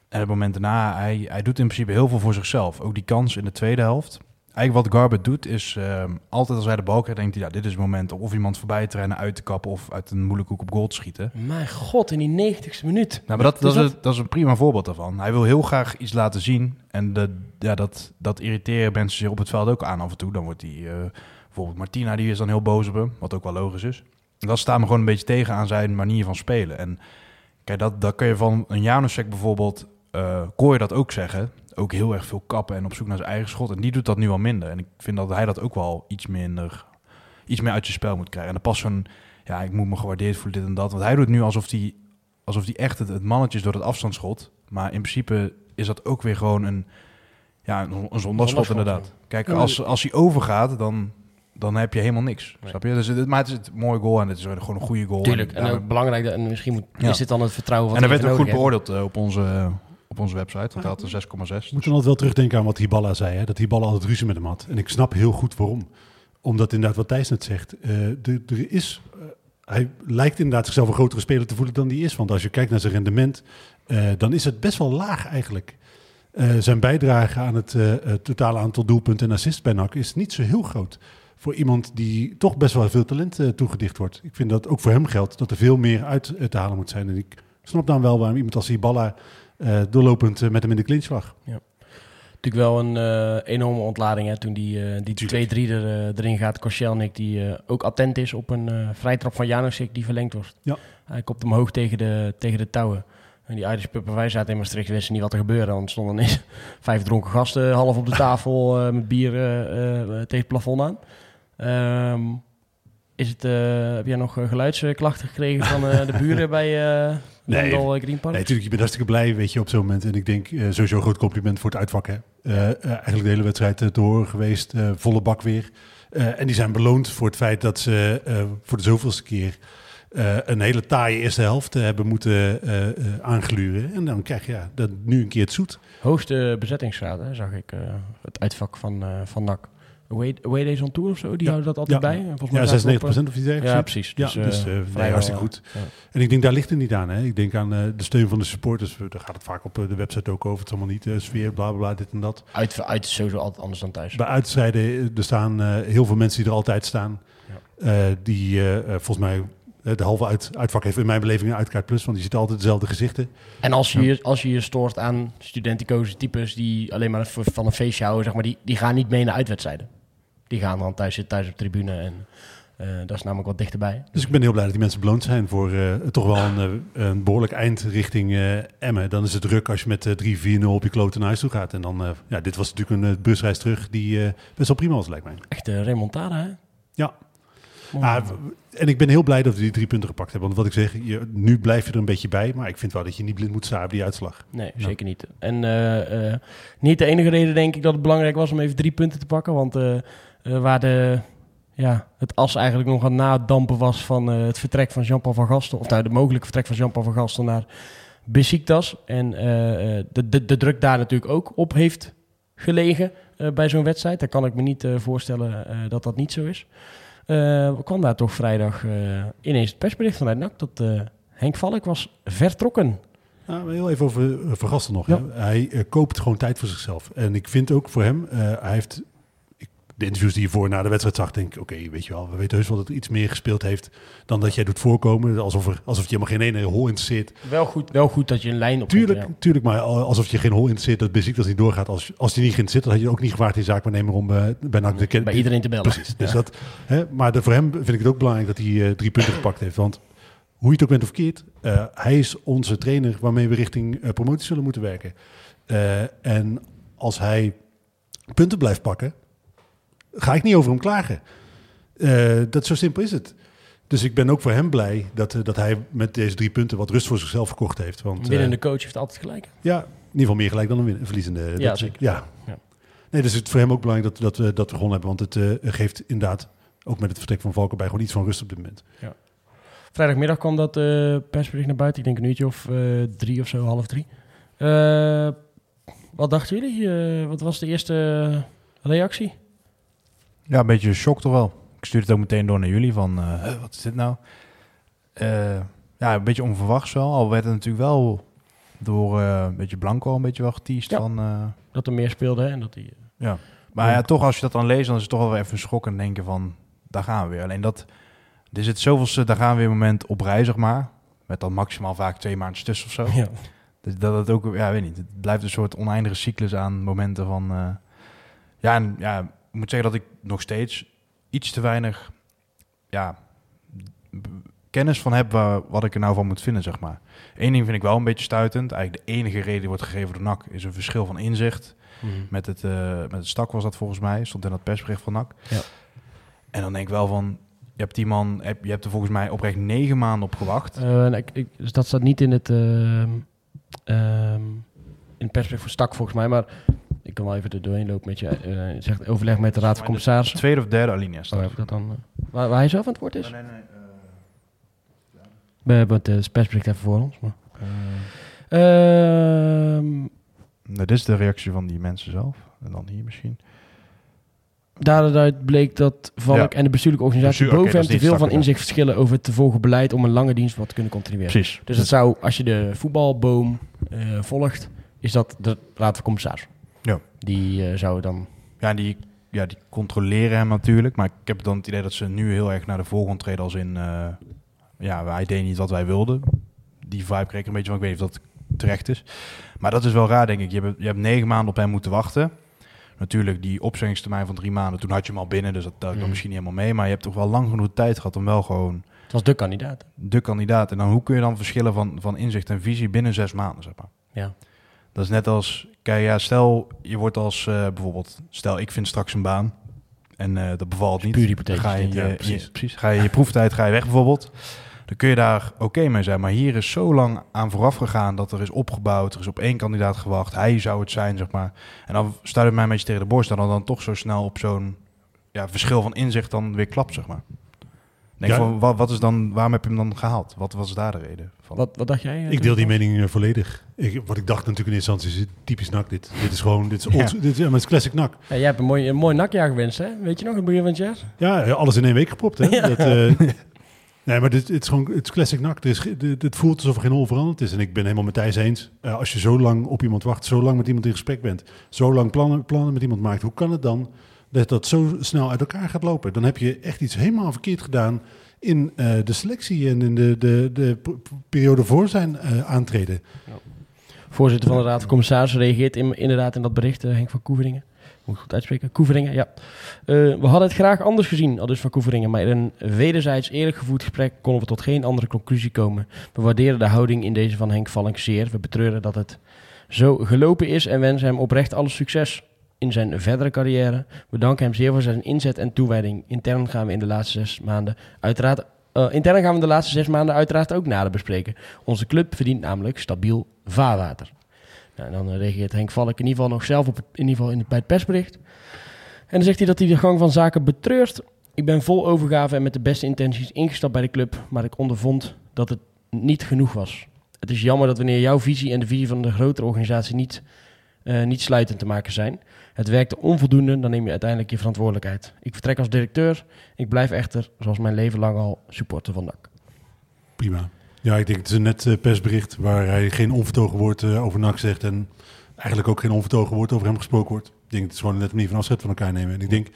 En het moment daarna, hij, hij doet in principe heel veel voor zichzelf. Ook die kans in de tweede helft. Eigenlijk wat Garbert doet, is ehm, altijd als hij de bal krijgt, denkt hij, ja, dit is het moment om of iemand voorbij te rennen, uit te kappen of uit een moeilijke hoek op goal te schieten. Mijn god, in die 90ste minuut. Nou, maar dat, dat, is, dat is een prima voorbeeld daarvan. Hij wil heel graag iets laten zien. En de, ja, dat, dat irriteren mensen zich op het veld ook aan af en toe. Dan wordt hij, eh, bijvoorbeeld Martina, die is dan heel boos op hem. Wat ook wel logisch is. En dat staat me gewoon een beetje tegen aan zijn manier van spelen. En kijk, dat, dat kun je van een Janusek bijvoorbeeld, kon je dat ook zeggen. Ook heel erg veel kappen en op zoek naar zijn eigen schot. En die doet dat nu wel minder. En ik vind dat hij dat ook wel iets minder, iets meer uit zijn spel moet krijgen. En dan past zo'n, ja, ik moet me gewaardeerd voelen, dit en dat. Want hij doet nu alsof hij alsof hij echt het, het mannetje is door het afstandsschot. Maar in principe is dat ook weer gewoon een, ja, een, een inderdaad. Kijk, als, als hij overgaat, dan, dan heb je helemaal niks. Nee. Snap je? Dus het, maar het is het mooie goal en het is gewoon een goede goal. Tuurlijk. En, En ook belangrijk, dat- en misschien moet, Ja. is dit dan het vertrouwen wat en hij werd ook goed beoordeeld eh, op, onze, op onze website, want hij had een 6,6. Ik moet dan altijd wel terugdenken aan wat Hiballa zei. Hè? Dat Hiballa altijd ruzie met hem had. En ik snap heel goed waarom. Omdat inderdaad wat Thijs net zegt. eh, er- er is, eh, hij lijkt inderdaad zichzelf een grotere speler te voelen dan die is. Want als je kijkt naar zijn rendement, eh, dan is het best wel laag eigenlijk. Eh, zijn bijdrage aan het totale aantal doelpunten en assists bij NAC is niet zo heel groot. Voor iemand die toch best wel veel talent toegedicht wordt. Ik vind dat ook voor hem geldt dat er veel meer uit te halen moet zijn. En ik snap dan wel waarom iemand als Hiballa doorlopend eh, met hem in de clinch lag. Natuurlijk wel een eh, enorme ontlading hè, toen die, eh, die 2-3 er, eh, erin gaat. Koscielnik die eh, ook attent is op een eh vrijtrap van Janusik die verlengd wordt. Ja. Hij kopt hem hoog tegen de, tegen de touwen. En die Irish puppen, wij zaten in Maastricht, wisten niet wat er gebeurde. Want er stonden ineens vijf dronken gasten half op de tafel eh, met bier eh, eh, tegen het plafond aan. Ehm, is het, eh, heb jij nog eh, geluidsklachten gekregen van eh, de buren bij eh Nee. Eh, Green Park? Nee, natuurlijk, je bent hartstikke blij, weet je, op zo'n moment. En ik denk eh, sowieso een groot compliment voor het uitvak, hè. Eh, eigenlijk de hele wedstrijd horen geweest, volle bak weer. En die zijn beloond voor het feit dat ze voor de zoveelste keer een hele taaie eerste helft hebben moeten eh, aangluren. En dan krijg je ja, dat, nu een keer het zoet. Hoogste bezettingsgraad, hè, zag ik. het uitvak van, van NAC. Away Days on Tour of zo, die Ja. houden dat altijd Ja. bij. En volgens mij Ja, zaten 96 we op, of iets dergelijks. eh, Ja, precies. Ja, Dus, dus, eh, eh, nee, vrijwel, hartstikke eh, goed. ja. En ik denk, daar ligt het niet aan. Hè. Ik denk aan eh, de steun van de supporters. Daar gaat het vaak op eh, de website ook over. Het is allemaal niet eh, sfeer, bla, bla, bla, dit en dat. Uit, uit is sowieso altijd anders dan thuis. Bij uitstrijden, eh, er staan eh, heel veel mensen die er altijd staan. Eh, die eh, eh, volgens mij, eh, de halve uit, uitvak heeft in mijn beleving een uitkaart plus. Want die ziet altijd dezelfde gezichten. En als je, je- als je je stoort aan studenticoze types die alleen maar van een feestje houden, zeg maar, die, die gaan niet mee naar uitwedstrijden. Die gaan dan thuis zitten, thuis op tribune en eh, dat is namelijk wat dichterbij. Dus ik ben heel blij dat die mensen beloond zijn voor eh, toch wel een, eh, een behoorlijk eind richting Emmen. Dan is het druk als je met eh, 3-4-0 op je kloten naar huis toe gaat. En dan, ja, dit was natuurlijk een busreis terug die best wel prima was, lijkt mij. Echt een remontada, hè? Ja. Ah, en ik ben heel blij dat we die drie punten gepakt hebben. Want wat ik zeg, je, nu blijf je er een beetje bij. Maar ik vind wel dat je niet blind moet staan op die uitslag. Nee, Ja. zeker niet. En niet de enige reden, denk ik, dat het belangrijk was om even drie punten te pakken. Want eh, waar de, ja, het as eigenlijk nog aan nadampen was van eh, het vertrek van Jean-Paul van Gastel. Of nou, de mogelijke vertrek van Jean-Paul van Gastel naar Besiktas. En eh, de, de, de druk daar natuurlijk ook op heeft gelegen bij zo'n wedstrijd. Daar kan ik me niet voorstellen dat dat niet zo is. Kwam daar toch vrijdag ineens het persbericht vanuit NAC dat Henk Valk was vertrokken. Ja, maar heel even over Vergasten nog. Ja. Hij koopt gewoon tijd voor zichzelf. En ik vind ook voor hem, hij heeft de interviews die je voor na de wedstrijd zag, denk ik, oké, weet je wel, we weten heus wel dat er iets meer gespeeld heeft dan dat jij doet voorkomen. Alsof, er, alsof je helemaal geen ene hol interesseert. Wel goed, wel goed dat je een lijn op Tuurlijk, tuurlijk, maar alsof je geen hol interesseert dat Besiktas niet doorgaat. Als, als die niet geïnteresseerd had, had je ook niet gevraagd in zaakwaarnemer om eh, bij NAC de bij iedereen te bellen. Precies. Dus dat, hè, maar de- voor hem vind ik het ook belangrijk dat hij eh, drie punten gepakt heeft. Want hoe je het ook bent of keert, eh, hij is onze trainer waarmee we richting promotie zullen moeten werken. En als hij punten blijft pakken, ga ik niet over hem klagen. Eh, dat zo simpel is het. Dus ik ben ook voor hem blij dat, eh, dat hij met deze drie punten wat rust voor zichzelf verkocht heeft. Want, Een eh, winnende coach heeft altijd gelijk. ja, in ieder geval meer gelijk dan een win- een verliezende. Ja, Dat- zeker. Ja. Ja. Nee, dus het is voor hem ook belangrijk dat, dat, we, dat we gewonnen hebben. Want het geeft inderdaad, ook met het vertrek van Valkenberg, gewoon iets van rust op dit moment. Vrijdagmiddag kwam dat persbericht naar buiten. Ik denk een uurtje of drie of zo, half drie. Wat dachten jullie? Wat was de eerste reactie? Ja, een beetje shock toch wel. Ik stuurde het ook meteen door naar jullie van, eh, "Huh, wat is dit nou? Eh, ja, een beetje onverwachts wel. Al werd het natuurlijk wel door eh, een beetje Blanco een beetje wel geteased Ja. van... Dat er meer speelde hè? en dat die... ja. Maar ja, toch als je dat dan leest, dan is het toch wel even een schok en denken van, daar gaan we weer. Alleen dat, er zit zoveelste, daar gaan we weer moment op rij, zeg maar. Met dan maximaal vaak twee maanden tussen of zo. Ja. Dus dat het ook, ja, weet niet. Het blijft een soort oneindige cyclus aan momenten van. ja, en ja, moet zeggen dat ik nog steeds iets te weinig ja, kennis van heb waar, wat ik er nou van moet vinden, zeg maar. Eén ding vind ik wel een beetje stuitend. Eigenlijk de enige reden die wordt gegeven door NAC is een verschil van inzicht. Mhm. Met het, eh, met het stak was dat volgens mij, stond in dat persbericht van NAC. Ja. En dan denk ik wel van, je hebt die man, heb, je hebt er volgens mij oprecht negen maanden op gewacht. Eh, ik, ik- dus dat staat niet in het, ehm, ehm, in het persbericht voor stak volgens mij, maar ik kan wel even er doorheen lopen met je. eh, zegt overleg met de Raad van Commissarissen. Tweede of derde alinea Oh, staat. heb ik dat dan, eh, waar, waar hij zelf aan het woord is? nee, nee. We hebben het eh, persbericht even voor ons. Maar. Ehm, Nou, dit is de reactie van die mensen zelf. En dan hier misschien. Daaruit bleek dat Valk Ja. en de bestuurlijke organisatie Bestuur- boven dat hem te veel van inzicht verschillen over het te volgen beleid om een lange dienst wat te kunnen continueren. Precies. Dus dat zou, als je de voetbalboom eh, volgt, is dat de Raad van Commissaris. Ja. Die eh, zou dan... Ja, die, ja, die controleren hem natuurlijk. Maar ik heb dan het idee dat ze nu heel erg naar de voorgrond treden als in... eh, ja, wij deden niet wat wij wilden. Die vibe kreeg ik een beetje van, ik weet niet of dat terecht is. Maar dat is wel raar, denk ik. Je hebt, je hebt negen maanden op hem moeten wachten. Natuurlijk, die opzeggingstermijn van drie maanden, toen had je hem al binnen. Dus dat telt dan Mm. misschien niet helemaal mee. Maar je hebt toch wel lang genoeg tijd gehad om wel gewoon Het was de kandidaat. de kandidaat. En dan hoe kun je dan verschillen van, van inzicht en visie binnen zes maanden, zeg maar. Ja. Dat is net als, kijk, ja, stel je wordt als eh, bijvoorbeeld, stel ik vind straks een baan en eh, dat bevalt niet. puur hypothetisch Ga je, ja, precies. je- precies. Ga je je proeftijd ga je weg bijvoorbeeld. Dan kun je daar oké mee zijn. Maar hier is zo lang aan vooraf gegaan dat er is opgebouwd. Er is op één kandidaat gewacht. Hij zou het zijn, zeg maar. En dan staat het mij een beetje tegen de borst. En dan, dan toch zo snel op zo'n ja, verschil van inzicht dan weer klapt, zeg maar. Denk Ja. van, wat, wat is dan, waarom heb je hem dan gehaald? Wat was daar de reden van? Wat, wat dacht jij? eh, Ik deel die mening volledig. Ik, wat ik dacht natuurlijk in eerste instantie is typisch NAC dit. Dit is gewoon, dit is, Ja. old, dit, is- ja, maar het is classic NAC. Ja, jij hebt een mooi, een mooi nakjaar gewenst, hè? Weet je nog, het begin van het jaar? Ja, alles in één week gepropt. Hè? Ja. Dat, eh, nee, maar dit, het is gewoon het is classic is, ge- dit, het voelt alsof er geen hol veranderd is. En ik ben helemaal met Thijs eens. Eh, als je zo lang op iemand wacht, zo lang met iemand in gesprek bent, zo lang plannen, plannen met iemand maakt, hoe kan het dan dat dat zo snel uit elkaar gaat lopen? Dan heb je echt iets helemaal verkeerd gedaan in eh, de selectie en in de, de, de periode voor zijn aantreden. Voorzitter van de Raad van Commissarissen reageert in, inderdaad in dat bericht, eh, Henk van Koeveringen. Moet ik goed uitspreken? Koeveringen, ja. Eh, we hadden het graag anders gezien, al dus van Koeveringen. Maar in een wederzijds eerlijk gevoerd gesprek konden we tot geen andere conclusie komen. We waarderen de houding in deze van Henk Valink zeer. We betreuren dat het zo gelopen is en wensen hem oprecht alle succes in zijn verdere carrière. We danken hem zeer voor zijn inzet en toewijding. Intern gaan we in de laatste zes maanden uiteraard... eh, intern gaan we de laatste zes maanden uiteraard ook nader bespreken. Onze club verdient namelijk stabiel vaarwater. Nou, en dan eh, reageert Henk Valk in ieder geval nog zelf op in ieder geval in het, bij het persbericht. En dan zegt hij dat hij de gang van zaken betreurt Ik ben vol overgave en met de beste intenties ingestapt bij de club, maar ik ondervond dat het niet genoeg was. Het is jammer dat wanneer jouw visie en de visie van de grotere organisatie niet, eh, niet sluitend te maken zijn. Het werkte onvoldoende, dan neem je uiteindelijk je verantwoordelijkheid. Ik vertrek als directeur. Ik blijf echter, zoals mijn leven lang al, supporter van NAC. Prima. Ja, ik denk het is een net eh, persbericht waar hij geen onvertogen woord eh, over NAC zegt en eigenlijk ook geen onvertogen woord over hem gesproken wordt. Ik denk het is gewoon net een manier van afscheid van elkaar nemen. En ik denk,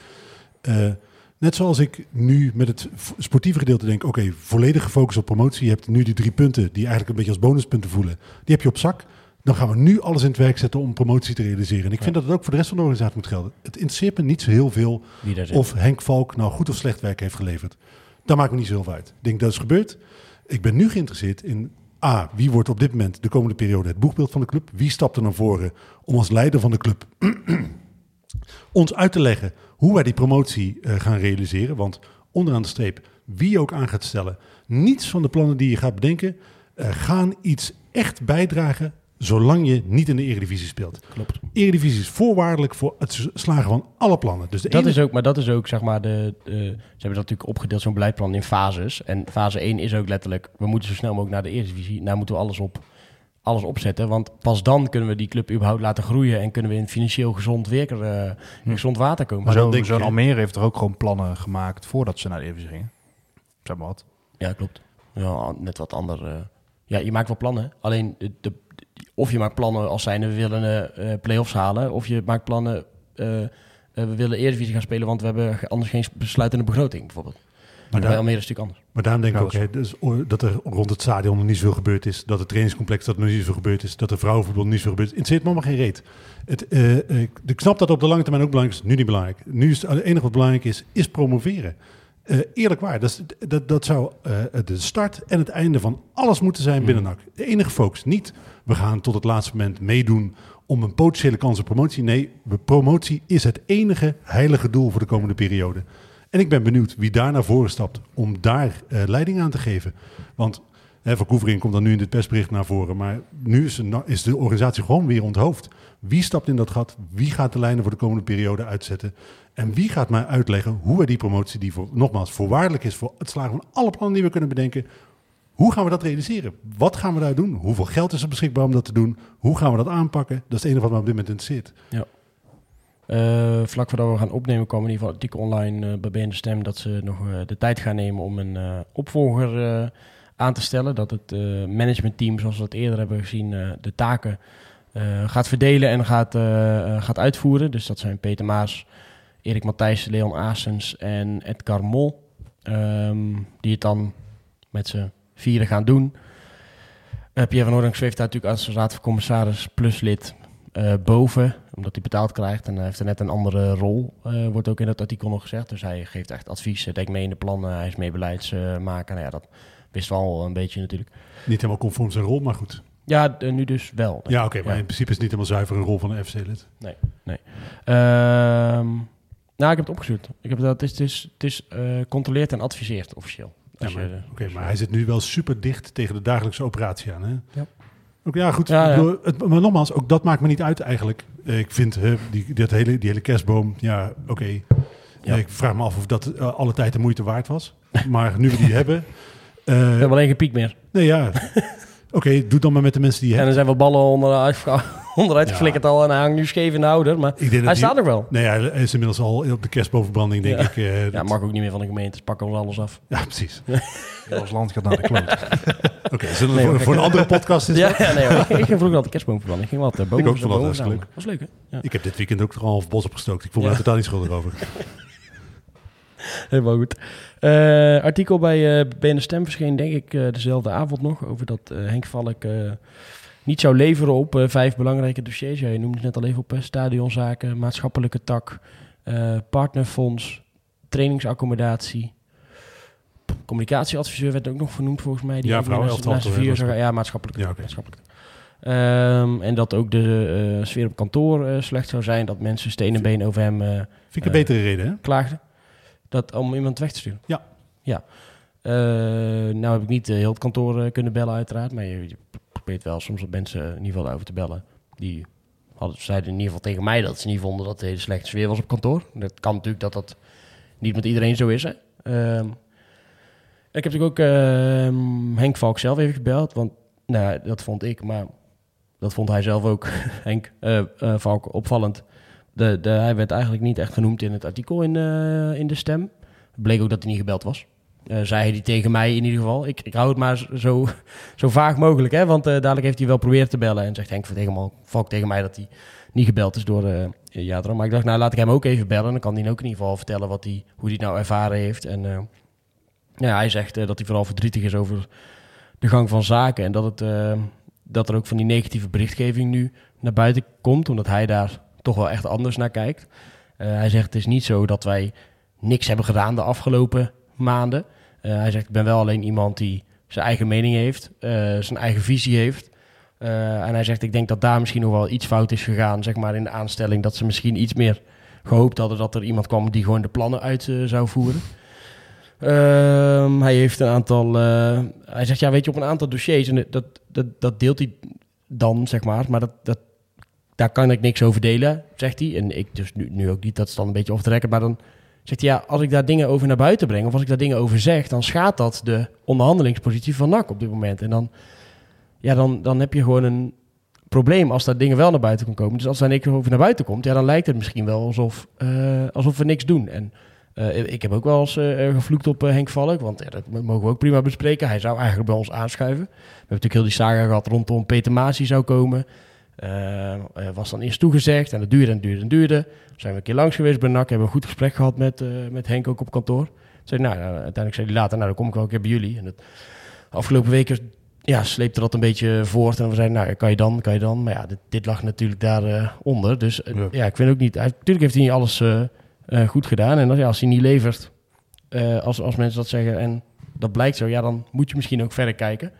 eh, net zoals ik nu met het sportieve gedeelte denk, oké, volledig gefocust op promotie. Je hebt nu die drie punten die eigenlijk een beetje als bonuspunten voelen. Die heb je op zak. Dan gaan we nu alles in het werk zetten om promotie te realiseren. En ik vind dat het ook voor de rest van de organisatie moet gelden. Het interesseert me niet zo heel veel daar of Henk Valk nou goed of slecht werk heeft geleverd. Dat maakt me niet zo heel veel uit. Ik denk dat is gebeurd. Ik ben nu geïnteresseerd in A, wie wordt op dit moment de komende periode het boegbeeld van de club? Wie stapt er naar voren om als leider van de club ons uit te leggen hoe wij die promotie eh, gaan realiseren? Want onderaan de streep, wie je ook aan gaat stellen, niets van de plannen die je gaat bedenken eh, gaan iets echt bijdragen zolang je niet in de Eredivisie speelt. Klopt. Eredivisie is voorwaardelijk voor het slagen van alle plannen. Dus de Dat is ook, maar dat is ook, zeg maar, de, de- ze hebben dat natuurlijk opgedeeld, zo'n beleidplan in fases. En fase 1 is ook letterlijk, we moeten zo snel mogelijk naar de Eredivisie. Daar moeten we alles op, alles opzetten, want pas dan kunnen we die club überhaupt laten groeien en kunnen we in financieel gezond, weer, eh, in gezond water komen. Maar zo'n Almere heeft er ook gewoon plannen gemaakt voordat ze naar de Eredivisie gingen. Zeg maar wat. Ja, klopt. Ja, net wat ander. eh. ja, je maakt wel plannen. Alleen de, de, of je maakt plannen als zijn we willen eh play-offs halen, of je maakt plannen eh, we willen Eredivisie gaan spelen, want we hebben anders geen besluitende begroting bijvoorbeeld. Maar daar- bij Almere is natuurlijk anders. Maar daarom denk ik ook dat hè, dus, o- dat er rond het stadion nog niet zoveel gebeurd is. Dat het trainingscomplex dat er nog niet zoveel gebeurd is. Dat de vrouwenvoetbal niet zoveel gebeurd is. Het zit me allemaal geen reet. Het, eh, ik snap dat op de lange termijn ook belangrijk is. Nu niet belangrijk. Nu is het enige wat belangrijk is, is promoveren. Eh, eerlijk waar, dat, is- dat, dat zou eh, de start en het einde van alles moeten zijn binnen NAC. De enige focus. Niet, we gaan tot het laatste moment meedoen om een potentiële kans op promotie. Nee, promotie is het enige heilige doel voor de komende periode. En ik ben benieuwd wie daar naar voren stapt om daar eh, leiding aan te geven. Want hè, Van komt dan nu in dit persbericht naar voren. Maar nu is, is de organisatie gewoon weer onthoofd. Wie stapt in dat gat? Wie gaat de lijnen voor de komende periode uitzetten? En wie gaat mij uitleggen hoe we die promotie, die nogmaals voorwaardelijk is voor het slagen van alle plannen die we kunnen bedenken, hoe gaan we dat realiseren? Wat gaan we daar doen? Hoeveel geld is er beschikbaar om dat te doen? Hoe gaan we dat aanpakken? Dat is het enige wat me op dit moment interesseert. Eh, vlak voordat we gaan opnemen kwam in ieder geval artikel online eh, bij BN Stem dat ze nog eh, de tijd gaan nemen om een opvolger aan te stellen. Dat het eh, managementteam, zoals we dat eerder hebben gezien, eh, de taken eh, gaat verdelen en gaat, gaat uitvoeren. Dus dat zijn Peter Maas, Erik Matthijs, Leon Asens en Edgar Mol. ehm, die het dan met z'n vieren gaan doen. Uh, Pierre van Oording zweeft daar natuurlijk als raad van commissaris plus lid boven, omdat hij betaald krijgt. En hij heeft er net een andere rol, wordt ook in dat artikel nog gezegd. Dus hij geeft echt advies, denkt mee in de plannen, hij is mee beleidsmaker. nou ja, dat wisten we al een beetje natuurlijk. Niet helemaal conform zijn rol, maar goed. Ja, nu dus wel. Ja, oké, maar Ja. in principe is het niet helemaal zuiver een rol van een FC-lid. Ehm, nou, ik heb het opgezocht. Ik heb dat, het is, het is, het is eh, controleerd en adviseert officieel. Ja, maar, Oké, maar hij zit nu wel super dicht tegen de dagelijkse operatie aan. Hè? Ja. Ook, ja, goed. Ja, ja. het, maar nogmaals, ook dat maakt me niet uit eigenlijk. Eh, Ik vind hè, die, dat hele, die hele kerstboom, ja, oké. Ja. Eh, Ik vraag me af of dat alle tijd de moeite waard was. Maar nu we die hebben... eh, we hebben alleen geen piek meer. nee, ja. Oké, doe dan maar met de mensen die je En er zijn wel ballen onderuit, onderuit Ja. geflikkerd al en hij hangt nu scheef in de houder. Maar Ik denk dat hij die- staat er wel. Nee, hij is inmiddels al op de kerstbovenbranding, denk Ja. ik. eh, Ja, dat- mag ook niet meer van de gemeente. Ze pakken ons alles af. ja, precies. Ons land gaat naar de kloot. Oké, zullen we Nee, voor, een andere podcast is Ja, nee, hoor. ik, ik ging vroeger altijd kerstboomverbranden. Ik ging wat uh, bomen Ik ook vond dat bomen hartstikke verzamelen. Was leuk, hè? Ja, Ik heb dit weekend ook toch al half bos opgestookt. Ik voel me daar totaal niet schuldig over. helemaal goed. Eh, artikel bij BN De Stem verscheen denk ik eh, dezelfde avond nog. Over dat Henk Valk niet zou leveren op vijf belangrijke dossiers. Ja, je noemde het net al even op. stadionzaken, maatschappelijke tak, partnerfonds, trainingsaccommodatie. Communicatieadviseur werd ook nog vernoemd volgens mij. Die Ja, hè, zou- Ja, maatschappelijk. Ja, maatschappelijk. Ehm, en dat ook de sfeer op kantoor slecht zou zijn. Dat mensen steen en been over hem eh, Vind ik een betere reden, hè? klaagden. Dat, om iemand weg te sturen. Ja. Ja. Eh, nou heb ik niet eh, heel het kantoor eh, kunnen bellen uiteraard. Maar je, je probeert wel soms wat mensen in ieder geval over te bellen. Die hadden, zeiden in ieder geval tegen mij dat ze niet vonden dat het hele slechte sfeer was op kantoor. Dat kan natuurlijk dat dat niet met iedereen zo is. Hè. Ehm, ik heb natuurlijk ook ehm, Henk Valk zelf even gebeld. Want nou, dat vond ik, maar dat vond hij zelf ook, Henk Valk, opvallend. De, de, hij werd eigenlijk niet echt genoemd in het artikel in, eh, in de stem. Bleek ook dat hij niet gebeld was. Eh, zei hij die tegen mij in ieder geval. Ik, ik hou het maar zo, zo vaag mogelijk, hè? want eh, dadelijk heeft hij wel proberen te bellen. En zegt Henk tegen, Valk tegen mij dat hij niet gebeld is door uh, Jadro. Maar ik dacht, nou laat ik hem ook even bellen. Dan kan hij ook in ieder geval vertellen wat hij, hoe hij het nou ervaren heeft. En ja, hij zegt dat hij vooral verdrietig is over de gang van zaken. En dat, het, dat er ook van die negatieve berichtgeving nu naar buiten komt. Omdat hij daar toch wel echt anders naar kijkt. hij zegt, het is niet zo dat wij niks hebben gedaan de afgelopen maanden. Uh, hij zegt, ik ben wel alleen iemand die zijn eigen mening heeft, uh, zijn eigen visie heeft. En hij zegt, ik denk dat daar misschien nog wel iets fout is gegaan, zeg maar, in de aanstelling. Dat ze misschien iets meer gehoopt hadden dat er iemand kwam die gewoon de plannen uit zou voeren. Ehm, hij heeft een aantal, hij zegt, ja, weet je, op een aantal dossiers, en dat, dat, dat deelt hij dan, zeg maar, maar dat, dat, daar kan ik niks over delen, zegt hij. En ik dus nu, nu ook niet, dat is dan een beetje off record, maar dan Zegt hij, ja, als ik daar dingen over naar buiten breng... of als ik daar dingen over zeg... dan schaadt dat de onderhandelingspositie van NAC op dit moment. En dan, ja, dan, dan heb je gewoon een probleem als daar dingen wel naar buiten kunnen komen. Dus als daar niks over naar buiten komt... ja, dan lijkt het misschien wel alsof, uh, alsof we niks doen. En uh, ik heb ook wel eens uh, gevloekt op Henk Valk... want dat mogen we ook prima bespreken. Hij zou eigenlijk bij ons aanschuiven. We hebben natuurlijk heel die saga gehad rondom Peter Maas zou komen... Uh, was dan eerst toegezegd en dat duurde en duurde en duurde. Zijn we een keer langs geweest bij NAC, hebben we een goed gesprek gehad met, uh, met Henk ook op kantoor. Zei, nou, nou, uiteindelijk zei hij later, nou dan kom ik wel een keer bij jullie. En het, afgelopen weken ja, sleepte dat een beetje voort. En we zeiden, nou kan je dan, kan je dan. Maar ja, dit, dit lag natuurlijk daaronder. Uh, onder. dus ja. ja. ik vind ook niet... Hij, natuurlijk heeft hij niet alles goed gedaan. En als, ja, als hij niet levert, als, als mensen dat zeggen en dat blijkt zo... ja, dan moet je misschien ook verder kijken.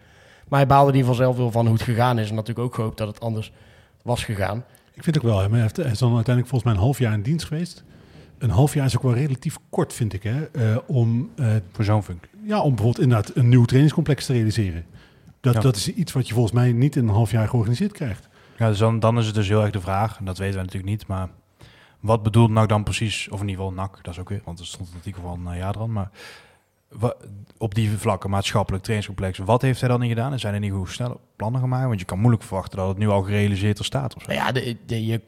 Maar hij baalde in ieder geval zelf wel van hoe het gegaan is. En natuurlijk ook gehoopt dat het anders was gegaan. Ik vind ook wel, hij, heeft, hij is dan uiteindelijk volgens mij een half jaar in dienst geweest. Een half jaar is ook wel relatief kort, vind ik, hè, uh, om... Uh, Voor zo'n funk. Ja, om bijvoorbeeld inderdaad een nieuw trainingscomplex te realiseren. Dat, ja. dat is iets wat je volgens mij niet in een half jaar georganiseerd krijgt. Ja, dus dan, dan is het dus heel erg de vraag, en dat weten we natuurlijk niet, maar wat bedoelt NAC dan precies, of in ieder geval NAC, dat is ook weer, want er stond een artikel van uh, Jadran, maar op die vlakken, maatschappelijk trainingscomplex, wat heeft hij dan niet gedaan? En zijn er niet goed snelle plannen gemaakt? Want je kan moeilijk verwachten dat het nu al gerealiseerd er staat. Of zo. Ja, de, de, je,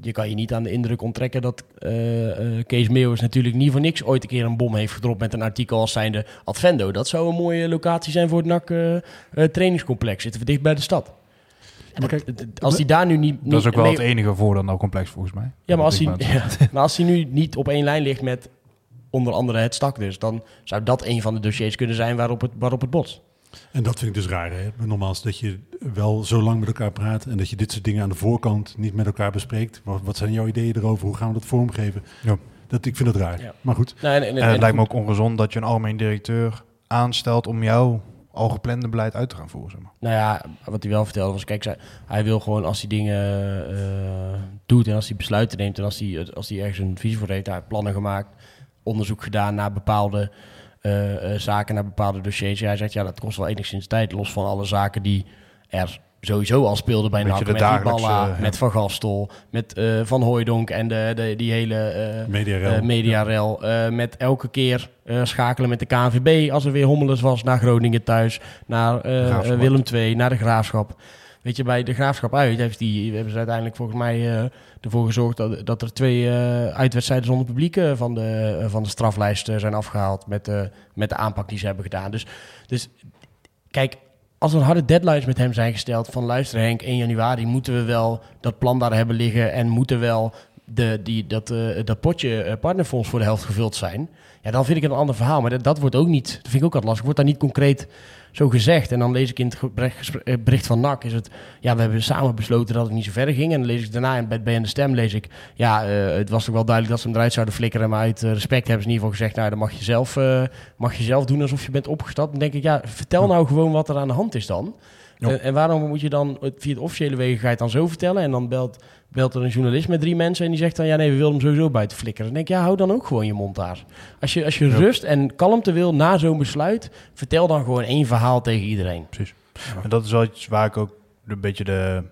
je kan je niet aan de indruk onttrekken dat uh, uh, Kees Meeuwis natuurlijk niet voor niks ooit een keer een bom heeft gedropt met een artikel als zijnde Advendo. Dat zou een mooie locatie zijn voor het NAC uh, trainingscomplex. Zitten we dicht bij de stad. Maar kijk, als hij daar nu niet, niet Dat is ook wel het enige voordeel nou complex volgens mij. Ja, maar als, hij, ja, maar als hij nu niet op één lijn ligt met onder andere het stak dus. Dan zou dat een van de dossiers kunnen zijn waarop het, waarop het botst. En dat vind ik dus raar. Hè? Normaal dat je wel zo lang met elkaar praat en dat je dit soort dingen aan de voorkant niet met elkaar bespreekt. Wat, wat zijn jouw ideeën erover? Hoe gaan we dat vormgeven? Ja. Dat, ik vind dat raar. Ja. Maar goed. Nee, nee, nee, en het lijkt me ook ongezond dat je een algemeen directeur aanstelt om jou al geplande beleid uit te gaan voeren. Zeg maar. Nou ja, wat hij wel vertelde was, kijk, hij wil gewoon als hij dingen uh, doet en als hij besluiten neemt en als hij, als hij ergens een visie voor heeft, hij heeft plannen gemaakt onderzoek gedaan naar bepaalde uh, uh, zaken, naar bepaalde dossiers. Hij zegt, ja, dat kost wel enigszins tijd, los van alle zaken die er sowieso al speelden bij NAC. Met Iballa, uh, met Van Gastel, met uh, Van Hooijdonk en de, de, die hele mediarel. mediarel met elke keer schakelen met de KNVB als er weer hommeles was naar Groningen thuis, naar Willem II, naar de Graafschap. Weet je, bij de Graafschap uit heeft die, hebben ze uiteindelijk volgens mij ervoor gezorgd dat, dat er twee uh, uitwedstrijden zonder publiek uh, van, de, van de straflijst zijn afgehaald met, met de aanpak die ze hebben gedaan. Dus, dus kijk, als er harde deadlines met hem zijn gesteld van luister Henk, 1 januari moeten we wel dat plan daar hebben liggen en moeten wel de, die, dat, dat potje partnerfonds voor de helft gevuld zijn. Ja, dan vind ik het een ander verhaal. Maar dat, dat wordt ook niet, dat vind ik ook altijd lastig, wordt daar niet concreet zo gezegd. En dan lees ik in het bericht van NAC, is het, ja, we hebben samen besloten dat het niet zo verder ging. En dan lees ik daarna in bij de stem, lees ik, ja, uh, het was toch wel duidelijk dat ze hem eruit zouden flikkeren. Maar uit respect hebben ze in ieder geval gezegd, nou, dan mag je zelf, uh, mag je zelf doen alsof je bent opgestapt. Dan denk ik, ja, vertel nou gewoon wat er aan de hand is dan. En, en, waarom moet je dan via het officiële wegen ga je het dan zo vertellen? En dan belt, belt er een journalist met drie mensen en die zegt dan... ja, nee, we willen hem sowieso buiten flikkeren. Dan denk ik, ja, hou dan ook gewoon je mond daar. Als je, als je rust en kalmte wil na zo'n besluit... vertel dan gewoon één verhaal tegen iedereen. Precies. En dat is wel iets waar ik ook een beetje de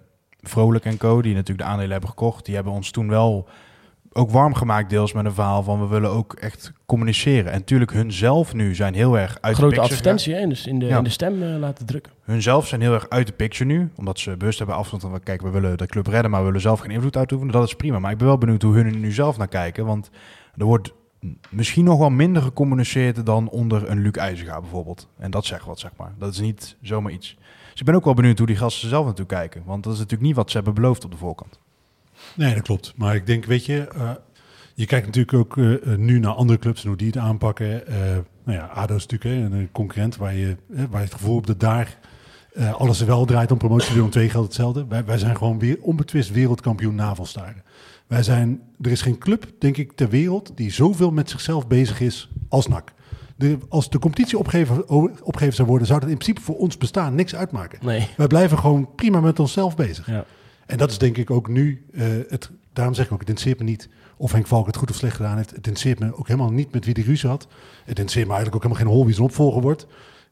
Vrolijk en Co... die natuurlijk de aandelen hebben gekocht... die hebben ons toen wel ook warm gemaakt deels met een verhaal van we willen ook echt communiceren. En natuurlijk hun zelf nu zijn heel erg uit Grote de picture advertentie hè, in, de, in, de, Ja. in de stem eh, laten drukken. gegaan. Hun zelf zijn heel erg uit de picture nu, omdat ze bewust hebben afstand van kijk, we willen de club redden, maar we willen zelf geen invloed uitoefenen. Dat is prima. Maar ik ben wel benieuwd hoe hun er nu zelf naar kijken, want er wordt misschien nog wel minder gecommuniceerd dan onder een Luc IJzerga bijvoorbeeld. En dat zegt wat, zeg maar. Dat is niet zomaar iets. Dus ik ben ook wel benieuwd hoe die gasten zelf naartoe kijken. Want dat is natuurlijk niet wat ze hebben beloofd op de voorkant. Nee, dat klopt. Maar ik denk, weet je, eh, je kijkt natuurlijk ook eh, eh, nu naar andere clubs en hoe die het aanpakken. Eh, nou ja, ADO is natuurlijk hè, een concurrent waar je, eh, waar je het gevoel hebt dat daar alles er wel draait om promotie. Om twee geldt hetzelfde. Wij, wij zijn gewoon weer onbetwist wereldkampioen navelstaren. Wij zijn, er is geen club, denk ik, ter wereld die zoveel met zichzelf bezig is als NAC. De, als de competitie opgegeven, opgegeven zou worden, zou dat in principe voor ons bestaan niks uitmaken. Nee. Wij blijven gewoon prima met onszelf bezig. Ja. En dat is denk ik ook nu, eh, het, daarom zeg ik ook, het interesseert me niet of Henk Valk het goed of slecht gedaan heeft. Het interesseert me ook helemaal niet met wie de ruzie had. Het interesseert me eigenlijk ook helemaal geen hol wie zijn opvolger wordt.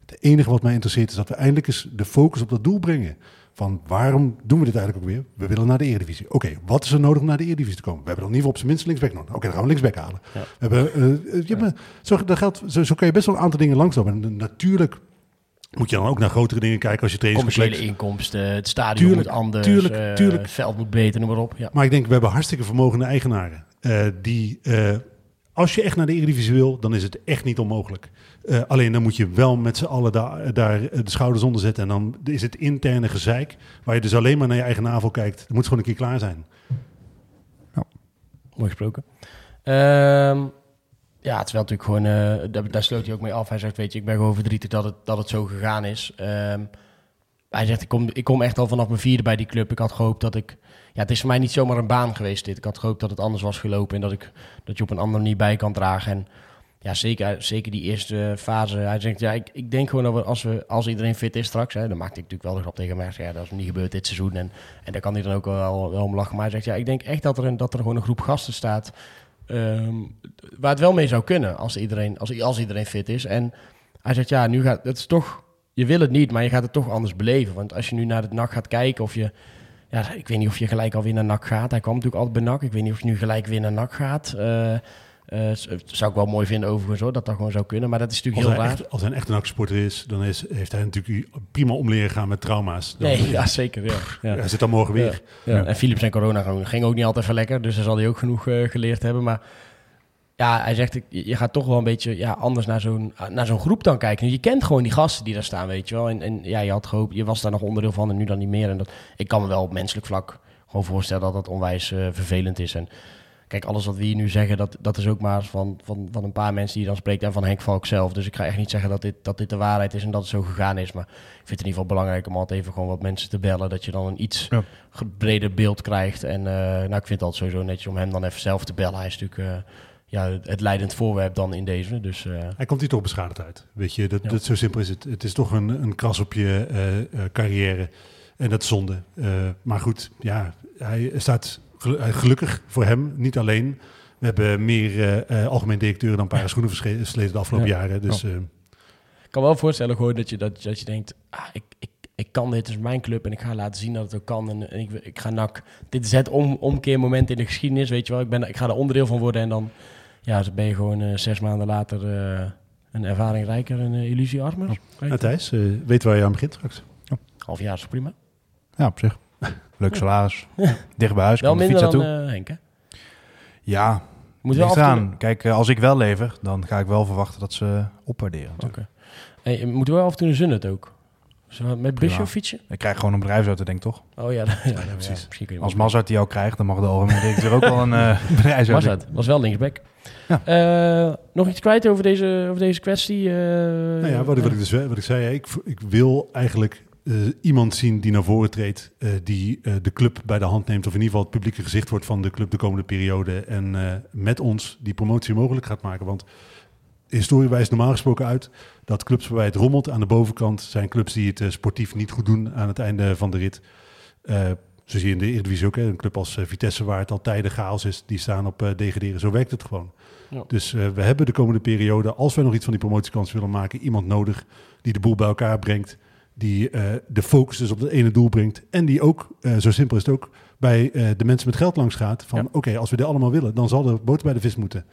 Het enige wat mij interesseert is dat we eindelijk eens de focus op dat doel brengen. Van waarom doen we dit eigenlijk ook weer? We willen naar de Eredivisie. Oké, wat is er nodig om naar de Eredivisie te komen? We hebben dan in ieder geval op zijn minst linksback nodig. Oké, dan gaan we linksback halen. Ja. We hebben, eh, eh, ja, maar zo, dat geldt, zo, zo kan je best wel een aantal dingen langslopen. En natuurlijk moet je dan ook naar grotere dingen kijken als je Commerciële trainingscomplex... inkomsten, het stadion Tuurlijk, moet anders, tuurlijk, eh, tuurlijk. het veld moet beter, noem maar op. Ja. Maar ik denk, we hebben hartstikke vermogende eigenaren. eh, die, eh, als je echt naar de Eredivisie wil, dan is het echt niet onmogelijk. Eh, alleen dan moet je wel met z'n allen daar, daar de schouders onder zetten. En dan is het interne gezeik, waar je dus alleen maar naar je eigen navel kijkt. Dat moet gewoon een keer klaar zijn. Mooi gesproken. Ehm, ja, terwijl natuurlijk gewoon, eh, daar, daar sloot hij ook mee af. Hij zegt, weet je, ik ben gewoon verdrietig dat het, dat het zo gegaan is. Ehm, hij zegt, ik kom, ik kom echt al vanaf mijn vierde bij die club. Ik had gehoopt dat ik... Ja, het is voor mij niet zomaar een baan geweest dit. Ik had gehoopt dat het anders was gelopen en dat, ik, dat je op een andere manier bij kan dragen. En ja, zeker, zeker die eerste fase. Hij zegt, ja, ik, ik denk gewoon dat we als, we, als iedereen fit is straks... Hè, dan maakt hij natuurlijk wel de grap tegen mij. Ja, dat is niet gebeurd dit seizoen. En, en daar kan hij dan ook wel, wel om lachen. Maar hij zegt, ja, ik denk echt dat er, een, dat er gewoon een groep gasten staat... ehm, waar het wel mee zou kunnen als iedereen, als, als iedereen fit is. En hij zegt, ja, nu gaat het is toch... Je wil het niet, maar je gaat het toch anders beleven. Want als je nu naar het NAC gaat kijken of je... Ja, ik weet niet of je gelijk alweer naar NAC gaat. Hij kwam natuurlijk altijd bij NAC. Ik weet niet of je nu gelijk weer naar NAC gaat. Eh, z- zou ik wel mooi vinden overigens hoor, dat dat gewoon zou kunnen. Maar dat is natuurlijk heel raar. echt, als hij een echte NAC-supporter is, dan is, heeft hij natuurlijk prima om leren gaan met trauma's. Dan, Nee, ja, zeker. Ja. Ja. Hij zit dan morgen weer. Ja, ja. En Philips en corona ging, ook niet altijd even lekker. Dus daar zal hij ook genoeg eh, geleerd hebben. Maar ja, hij zegt, je gaat toch wel een beetje ja, anders naar zo'n, naar zo'n groep dan kijken. Je kent gewoon die gasten die daar staan, weet je wel. En, en ja, je had gehoopt, je was daar nog onderdeel van en nu dan niet meer. En dat, ik kan me wel op menselijk vlak gewoon voorstellen dat dat onwijs eh, vervelend is. En kijk, alles wat we hier nu zeggen, dat, dat is ook maar van, van, van een paar mensen die je dan spreekt en van Henk Valk zelf. Dus ik ga echt niet zeggen dat dit, dat dit de waarheid is en dat het zo gegaan is. Maar ik vind het in ieder geval belangrijk om altijd even gewoon wat mensen te bellen. Dat je dan een iets Ja. breder beeld krijgt. En eh, nou, ik vind het altijd sowieso netjes om hem dan even zelf te bellen. Hij is natuurlijk eh, ja, het, leidend voorwerp dan in deze. Dus eh, Hij komt hier toch beschadigd uit. Weet je, dat, Ja. dat, zo simpel is het. Het is toch een, een kras op je carrière. En dat is zonde. Maar goed, ja, hij staat gelukkig voor hem, niet alleen. We hebben meer eh, eh, algemeen directeuren dan Paris Schoenen versleten de afgelopen Ja. jaren. Dus eh, ik kan wel voorstellen gewoon dat je, dat, dat je denkt... Ah, ik, ik, ik kan dit, is mijn club en ik ga laten zien dat het ook kan. En, en ik, ik ga nak. Dit is het om, omkeermoment in de geschiedenis, weet je wel. Ik, ben, ik ga er onderdeel van worden en dan, ja, dan ben je gewoon eh, zes maanden later eh, een ervaring rijker en een illusie armer. nou, Thijs, eh, weet waar je aan begint straks. Half jaar is prima. Ja, op zich. Leuk salaris. Dicht bij huis. Wel Kan de minder fiets dan eh, Henk, hè? Ja, Moet wel toe- eraan. Kijk, eh, als ik wel lever, dan ga ik wel verwachten dat ze opwaarderen. Oké. Hey, je moet wel af en toe een zin het ook. Zo, met busje of fietsje? Ik krijg gewoon een bedrijfsauto, denk ik toch? Oh ja, ja, ja, precies. Als Mazart die jou krijgt, dan mag de algemene directeur ook wel een eh bedrijfsauto. Was het? Was wel linksback. Ja. Eh, nog iets kwijt over deze, over deze kwestie? eh, Nou ja, wat, ik- wat, ik dus, wat ik zei, ik, ik wil eigenlijk eh, iemand zien die naar voren treedt, eh, die eh, de club bij de hand neemt, of in ieder geval het publieke gezicht wordt van de club de komende periode. En met ons die promotie mogelijk gaat maken. Want historie wijst normaal gesproken uit dat clubs waarbij het rommelt aan de bovenkant zijn clubs die het sportief niet goed doen aan het einde van de rit. Zo zie je in de Eredivisie ook, hè, een club als Vitesse waar het al tijden chaos is, die staan op eh, degraderen. Zo werkt het gewoon. Ja. Dus we hebben de komende periode, als we nog iets van die promotiekans willen maken, iemand nodig die de boel bij elkaar brengt, die eh, de focus dus op het ene doel brengt en die ook, eh, zo simpel is het ook, bij eh, de mensen met geld langs gaat. Van Ja. oké, als we dit allemaal willen, dan zal de boter bij de vis moeten.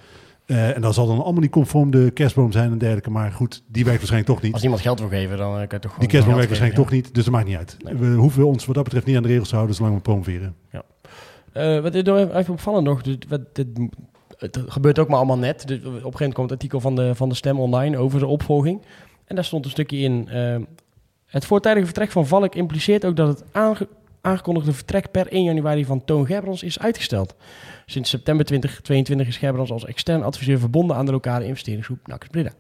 En dan zal dan allemaal niet conform de kerstboom zijn en dergelijke. Maar goed, die werkt waarschijnlijk toch niet. Als niemand geld wil geven, dan kan je toch gewoon Die kerstboom werkt waarschijnlijk toch niet, dus dat maakt niet uit. Nee. We hoeven ons wat dat betreft niet aan de regels te houden, zolang we promoveren. ja. Wat is nog even opvallend nog, dus wat, dit, het gebeurt ook maar allemaal net. Dus op een gegeven moment komt het artikel van de, van de Stem online over de opvolging. En daar stond een stukje in. Het voortijdige vertrek van Valk impliceert ook dat het aange- aangekondigde vertrek per 1 januari van Toon Gerbrands is uitgesteld. Sinds september 2022 is Gerbrands als extern adviseur verbonden aan de lokale investeringsgroep NACS Breda.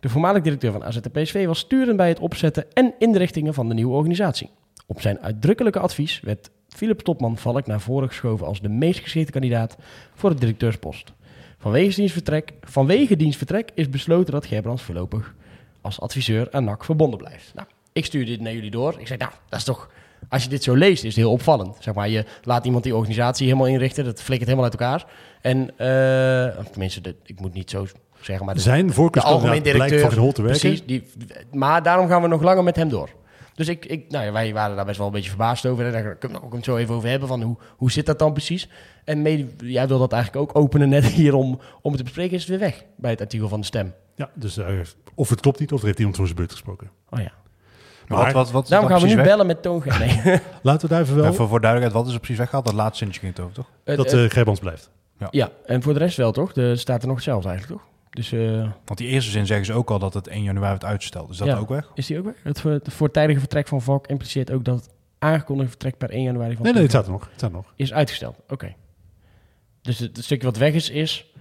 De voormalig directeur van AZPSV was sturend bij het opzetten en inrichtingen van de nieuwe organisatie. Op zijn uitdrukkelijke advies werd Philip Topman Valk naar voren geschoven als de meest geschikte kandidaat voor de directeurspost. Vanwege diens vertrek, vanwege diens vertrek is besloten dat Gerbrands voorlopig als adviseur aan NAC verbonden blijft. Nou, ik stuur dit naar jullie door. Ik zeg, nou, dat is toch... Als je dit zo leest, is het heel opvallend. Zeg maar, je laat iemand die organisatie helemaal inrichten. Dat flikkert helemaal uit elkaar. En, of tenminste, de- ik moet niet zo zeggen, maar... de- Zijn voorkeurskandidaat algemeen blijkt van hol te werken. Precies, die, maar daarom gaan we nog langer met hem door. Dus ik, ik, nou ja, wij waren daar best wel een beetje verbaasd over. En daar kunnen we ook het zo even over hebben. Van hoe, hoe zit dat dan precies? En mede, jij wil dat eigenlijk ook openen net hier om, om het te bespreken. Is het weer weg bij het artikel van de stem. Ja, dus eh, of het klopt niet, of er heeft iemand voor zijn beurt gesproken. Oh ja. Maar wat, wat, Daarom gaan we nu weg? bellen met Toon Nee. Laten we daar even wel... Ja, voor, duidelijkheid, wat is er precies weggehaald? Dat laatste zinnetje ging het over, toch? Het- dat eh Gerbrands blijft. ja, en voor de rest wel toch? Er staat er nog hetzelfde eigenlijk toch? Dus eh, Want die eerste zin zeggen ze ook al dat het 1 januari wordt uitgesteld. Is dat Ja. ook weg? is die ook weg? Het, voor- het voortijdige vertrek van Valk impliceert ook dat het aangekondigde vertrek per 1 januari van Nee, nee, het staat er nog. Het staat er nog. is uitgesteld. Oké. Dus het, het stukje wat weg is, is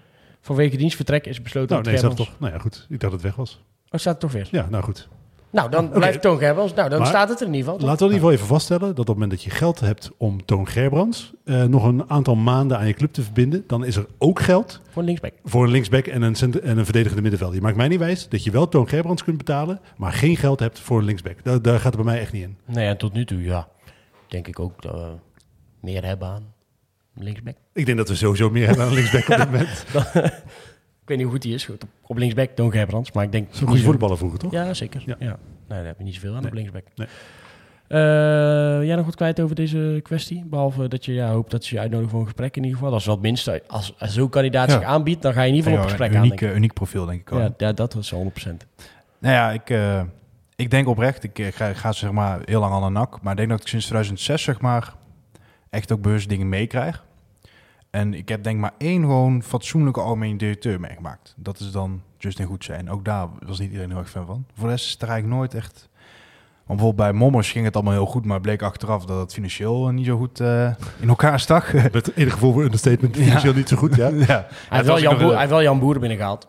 vanwege dienstvertrek is besloten Nou, dat nee, staat toch. Nou ja, goed. Ik dacht dat het weg was. Oh, staat het toch weer? Ja, nou goed. Nou, dan blijft Toon Gerbrands. Nou, dan Maar- staat het er in ieder geval. toch? Laten we in ieder geval even vaststellen dat op het moment dat je geld hebt om Toon Gerbrands eh, nog een aantal maanden aan je club te verbinden, dan is er ook geld Voor een linksback. voor een linksback en een, en een verdedigende middenvelder. Je maakt mij niet wijs dat je wel Toon Gerbrands kunt betalen, maar geen geld hebt voor een linksback. Daar, daar gaat het bij mij echt niet in. Nee, en tot nu toe, ja. Denk ik ook dat we meer hebben aan linksback. Ik denk dat we sowieso meer hebben aan linksback op dit moment. Ik weet niet hoe goed die is. Goed, op, linksback Toon Gerbrands. Maar ik denk... Zo'n goede voetballer vroeger, toch? Ja, zeker. Ja. Ja. Nee, daar heb je niet zoveel aan Nee. op linksback. Nee. Eh, jij nog wat kwijt over deze kwestie? Behalve dat je ja, hoopt dat ze je uitnodigen voor een gesprek in ieder geval. Dat is wel het minste. Als, als zo'n kandidaat Ja. zich aanbiedt, dan ga je in ieder geval Ja, op een gesprek aan. uniek, ik. eh, uniek profiel, denk ik ook. Ja, ja, dat is 100%. Nou ja, ik, eh, ik denk oprecht, ik ga, ga zeg maar heel lang aan de nak, maar ik denk dat ik sinds 2006 zeg maar echt ook bewust dingen meekrijg. En ik heb denk maar één gewoon fatsoenlijke algemeen directeur meegemaakt. Dat is dan Justin Goedse. En ook daar was niet iedereen heel erg fan van. Voor de rest is het er eigenlijk nooit echt... Want bijvoorbeeld bij Mommers ging het allemaal heel goed, maar bleek achteraf dat het financieel niet zo goed eh, in elkaar stak. Met enig gevoel voor understatement, Ja. financieel niet zo goed, ja. ja. Hij heeft, wel Jan Boer, hij heeft wel Jan Boer binnengehaald.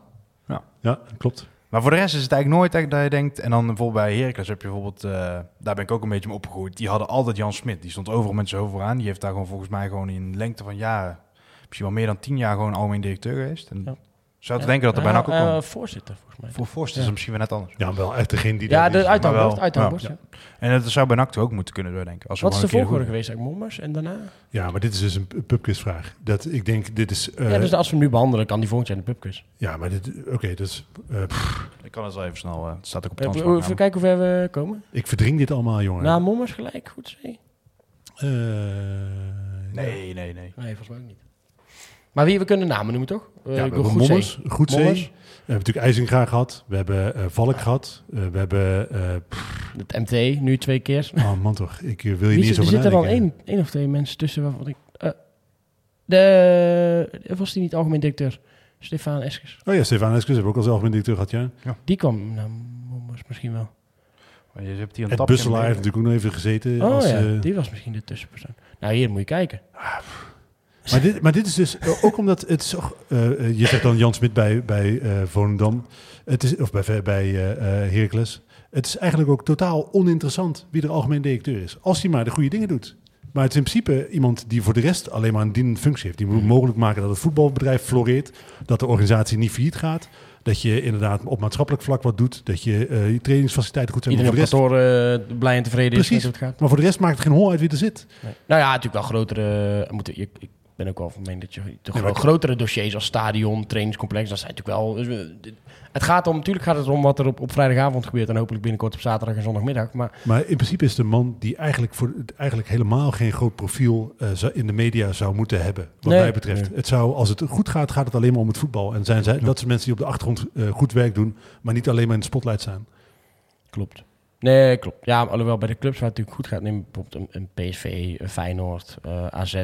Ja, klopt. Maar voor de rest is het eigenlijk nooit echt dat je denkt... En dan bijvoorbeeld bij Heracles heb je bijvoorbeeld... eh, daar ben ik ook een beetje mee opgegroeid. Die hadden altijd Jan Smit. Die stond overal met zijn hoofd vooraan. Die heeft daar gewoon volgens mij gewoon in lengte van jaren... Misschien wel meer dan tien jaar gewoon algemeen directeur geweest. En Ja. zou te denken dat er bijna ook Eh, eh, voorzitter, volgens mij. Voor Forst is misschien weer net anders. Ja, wel echt degene die... Ja, de uithangbord. uithangbord, Ja. ja. En dat zou bij NAC ook moeten kunnen, zou ik denken. Als we Wat is de gewoon een keer volgorde geweest eigenlijk? Mommers en daarna? Ja, maar dit is dus een pu- pubquizvraag. Dat ik denk, dit is... eh, ja, dus als we hem nu behandelen, kan die volgend jaar in de pubquiz. ja, maar dit... Oké, dus... eh, Ik kan het wel even snel... eh, het staat ook op transfer. Even kijken hoe ver we komen. ik verdring dit allemaal, jongen. Na Mommers gelijk, goed zie. Eh, Nee, nee, nee. Nee, volgens mij ook niet. Maar wie, we kunnen namen noemen, toch? Ja, Uh, we hebben Mommers, Goedzee. Mommers. We hebben natuurlijk IJzinga gehad. We hebben eh, Valk gehad. Eh, we hebben... eh, pff, Het MT, nu twee keer. oh man toch, ik eh, wil je Wie niet zit- eens er over zitten dan nadenken. één, één of twee mensen tussen waarvan ik... eh, de, was die niet algemeen directeur? Stefan Eskes. Oh ja, Stefan Eskes hebben we ook als algemeen directeur gehad, ja. Die kwam naar Mommers misschien wel. Maar je hebt hier een Ed tapje Busselaar heeft natuurlijk ook nog even gezeten. Oh als, ja, eh, die was misschien de tussenpersoon. Nou, hier moet je kijken. Maar, dit, maar dit is dus eh, ook omdat het is eh, eh, je zegt dan Jan Smit bij, bij eh Volendam, het is, of bij, bij Heracles. Het is eigenlijk ook totaal oninteressant wie er algemeen directeur is. Als hij maar de goede dingen doet. Maar het is in principe iemand die voor de rest alleen maar een dienende functie heeft. Die moet mogelijk maken dat het voetbalbedrijf floreert. Dat de organisatie niet failliet gaat. Dat je inderdaad op maatschappelijk vlak wat doet. Dat je eh, je trainingsfaciliteiten goed zijn. Maar Iedereen voor de rest, blij en tevreden is Precies. het gaat. maar voor de rest maakt het geen hol uit wie er zit. Nee. Nou ja, natuurlijk wel grotere... Moeten, je, ben ook wel van mening dat je de gro- grotere dossiers als stadion, trainingscomplex, dat zijn natuurlijk wel... dus we- het gaat om, natuurlijk gaat het om wat er op, op vrijdagavond gebeurt en hopelijk binnenkort op zaterdag en zondagmiddag. Maar Maar in principe is een man die eigenlijk, voor, eigenlijk helemaal geen groot profiel eh, in de media zou moeten hebben. Wat Nee. mij betreft. Nee. Het zou, als het goed gaat, gaat het alleen maar om het voetbal. En zijn zij, dat zijn mensen die op de achtergrond eh, goed werk doen, maar niet alleen maar in de spotlight staan. Klopt. Nee, klopt. Ja, alhoewel bij de clubs waar het natuurlijk goed gaat, neem bijvoorbeeld een, een PSV, een Feyenoord, eh, AZ.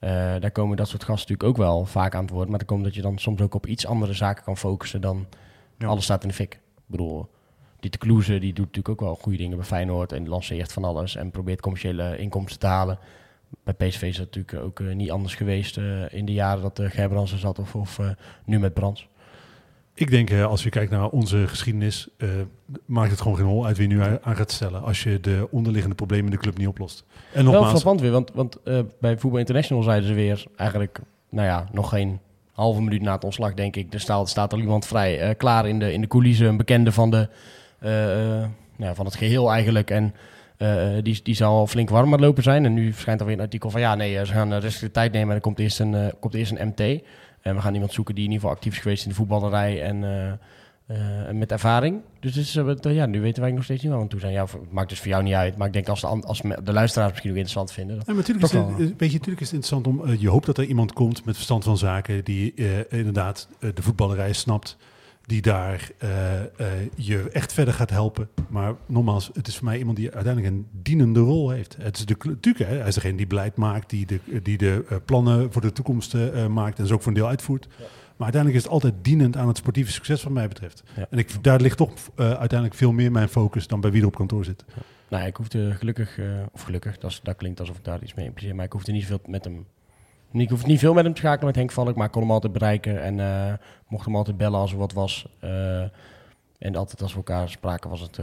Eh, daar komen dat soort gasten natuurlijk ook wel vaak aan het woord. Maar dan komt dat je dan soms ook op iets andere zaken kan focussen dan Ja. alles staat in de fik. Ik bedoel, die de Kloeze, die doet natuurlijk ook wel goede dingen bij Feyenoord en lanceert van alles en probeert commerciële inkomsten te halen. Bij PSV is dat natuurlijk ook eh, niet anders geweest eh, in de jaren dat uh, Gerbrands er zat of, of nu met Brands. Ik denk, als je kijkt naar onze geschiedenis, maakt het gewoon geen hol uit wie je nu aan gaat stellen. Als je de onderliggende problemen in de club niet oplost. En Wel nogmaals, frappant weer, want, want eh, bij Voetbal International zeiden ze weer eigenlijk, nou ja, nog geen halve minuut na het ontslag, denk ik. Er staat, staat er iemand vrij eh, klaar in de, in de coulissen, een bekende van, de, eh, nou ja, van het geheel eigenlijk. En die, die zou al flink warm aan lopen zijn. En nu verschijnt er weer een artikel van, ja, nee, ze gaan rustig de tijd nemen en er komt eerst een, komt eerst een MT. En we gaan iemand zoeken die in ieder geval actief is geweest in de voetballerij en... eh, eh, en met ervaring. Dus eh, ja, nu weten wij nog steeds niet waar we aan toe zijn. Ja, het maakt dus voor jou niet uit. Maar ik denk als de, als de luisteraars misschien ook interessant vinden. Ja, natuurlijk, is het, wel. weet je, natuurlijk is het interessant om. eh, je hoopt dat er iemand komt met verstand van zaken. die inderdaad de voetballerij snapt. die daar je echt verder gaat helpen. Maar nogmaals, het is voor mij iemand die uiteindelijk een dienende rol heeft. Het is de, natuurlijk, hè, hij is degene die beleid maakt. die de, die de plannen voor de toekomst maakt. en ze ook voor een deel uitvoert. Maar uiteindelijk is het altijd dienend aan het sportieve succes, wat mij betreft. Ja. En ik, daar ligt toch eh, uiteindelijk veel meer mijn focus. dan bij wie er op kantoor zit. Nou, ik hoefde gelukkig, eh, of gelukkig, dat, is- dat klinkt alsof ik daar iets mee impliceer. Maar ik hoefde niet veel met hem. Ik hoefde niet veel met hem te schakelen met Henk Valk, maar ik kon hem altijd bereiken. En eh, mocht hem altijd bellen als er wat was. En altijd als we elkaar spraken, was het,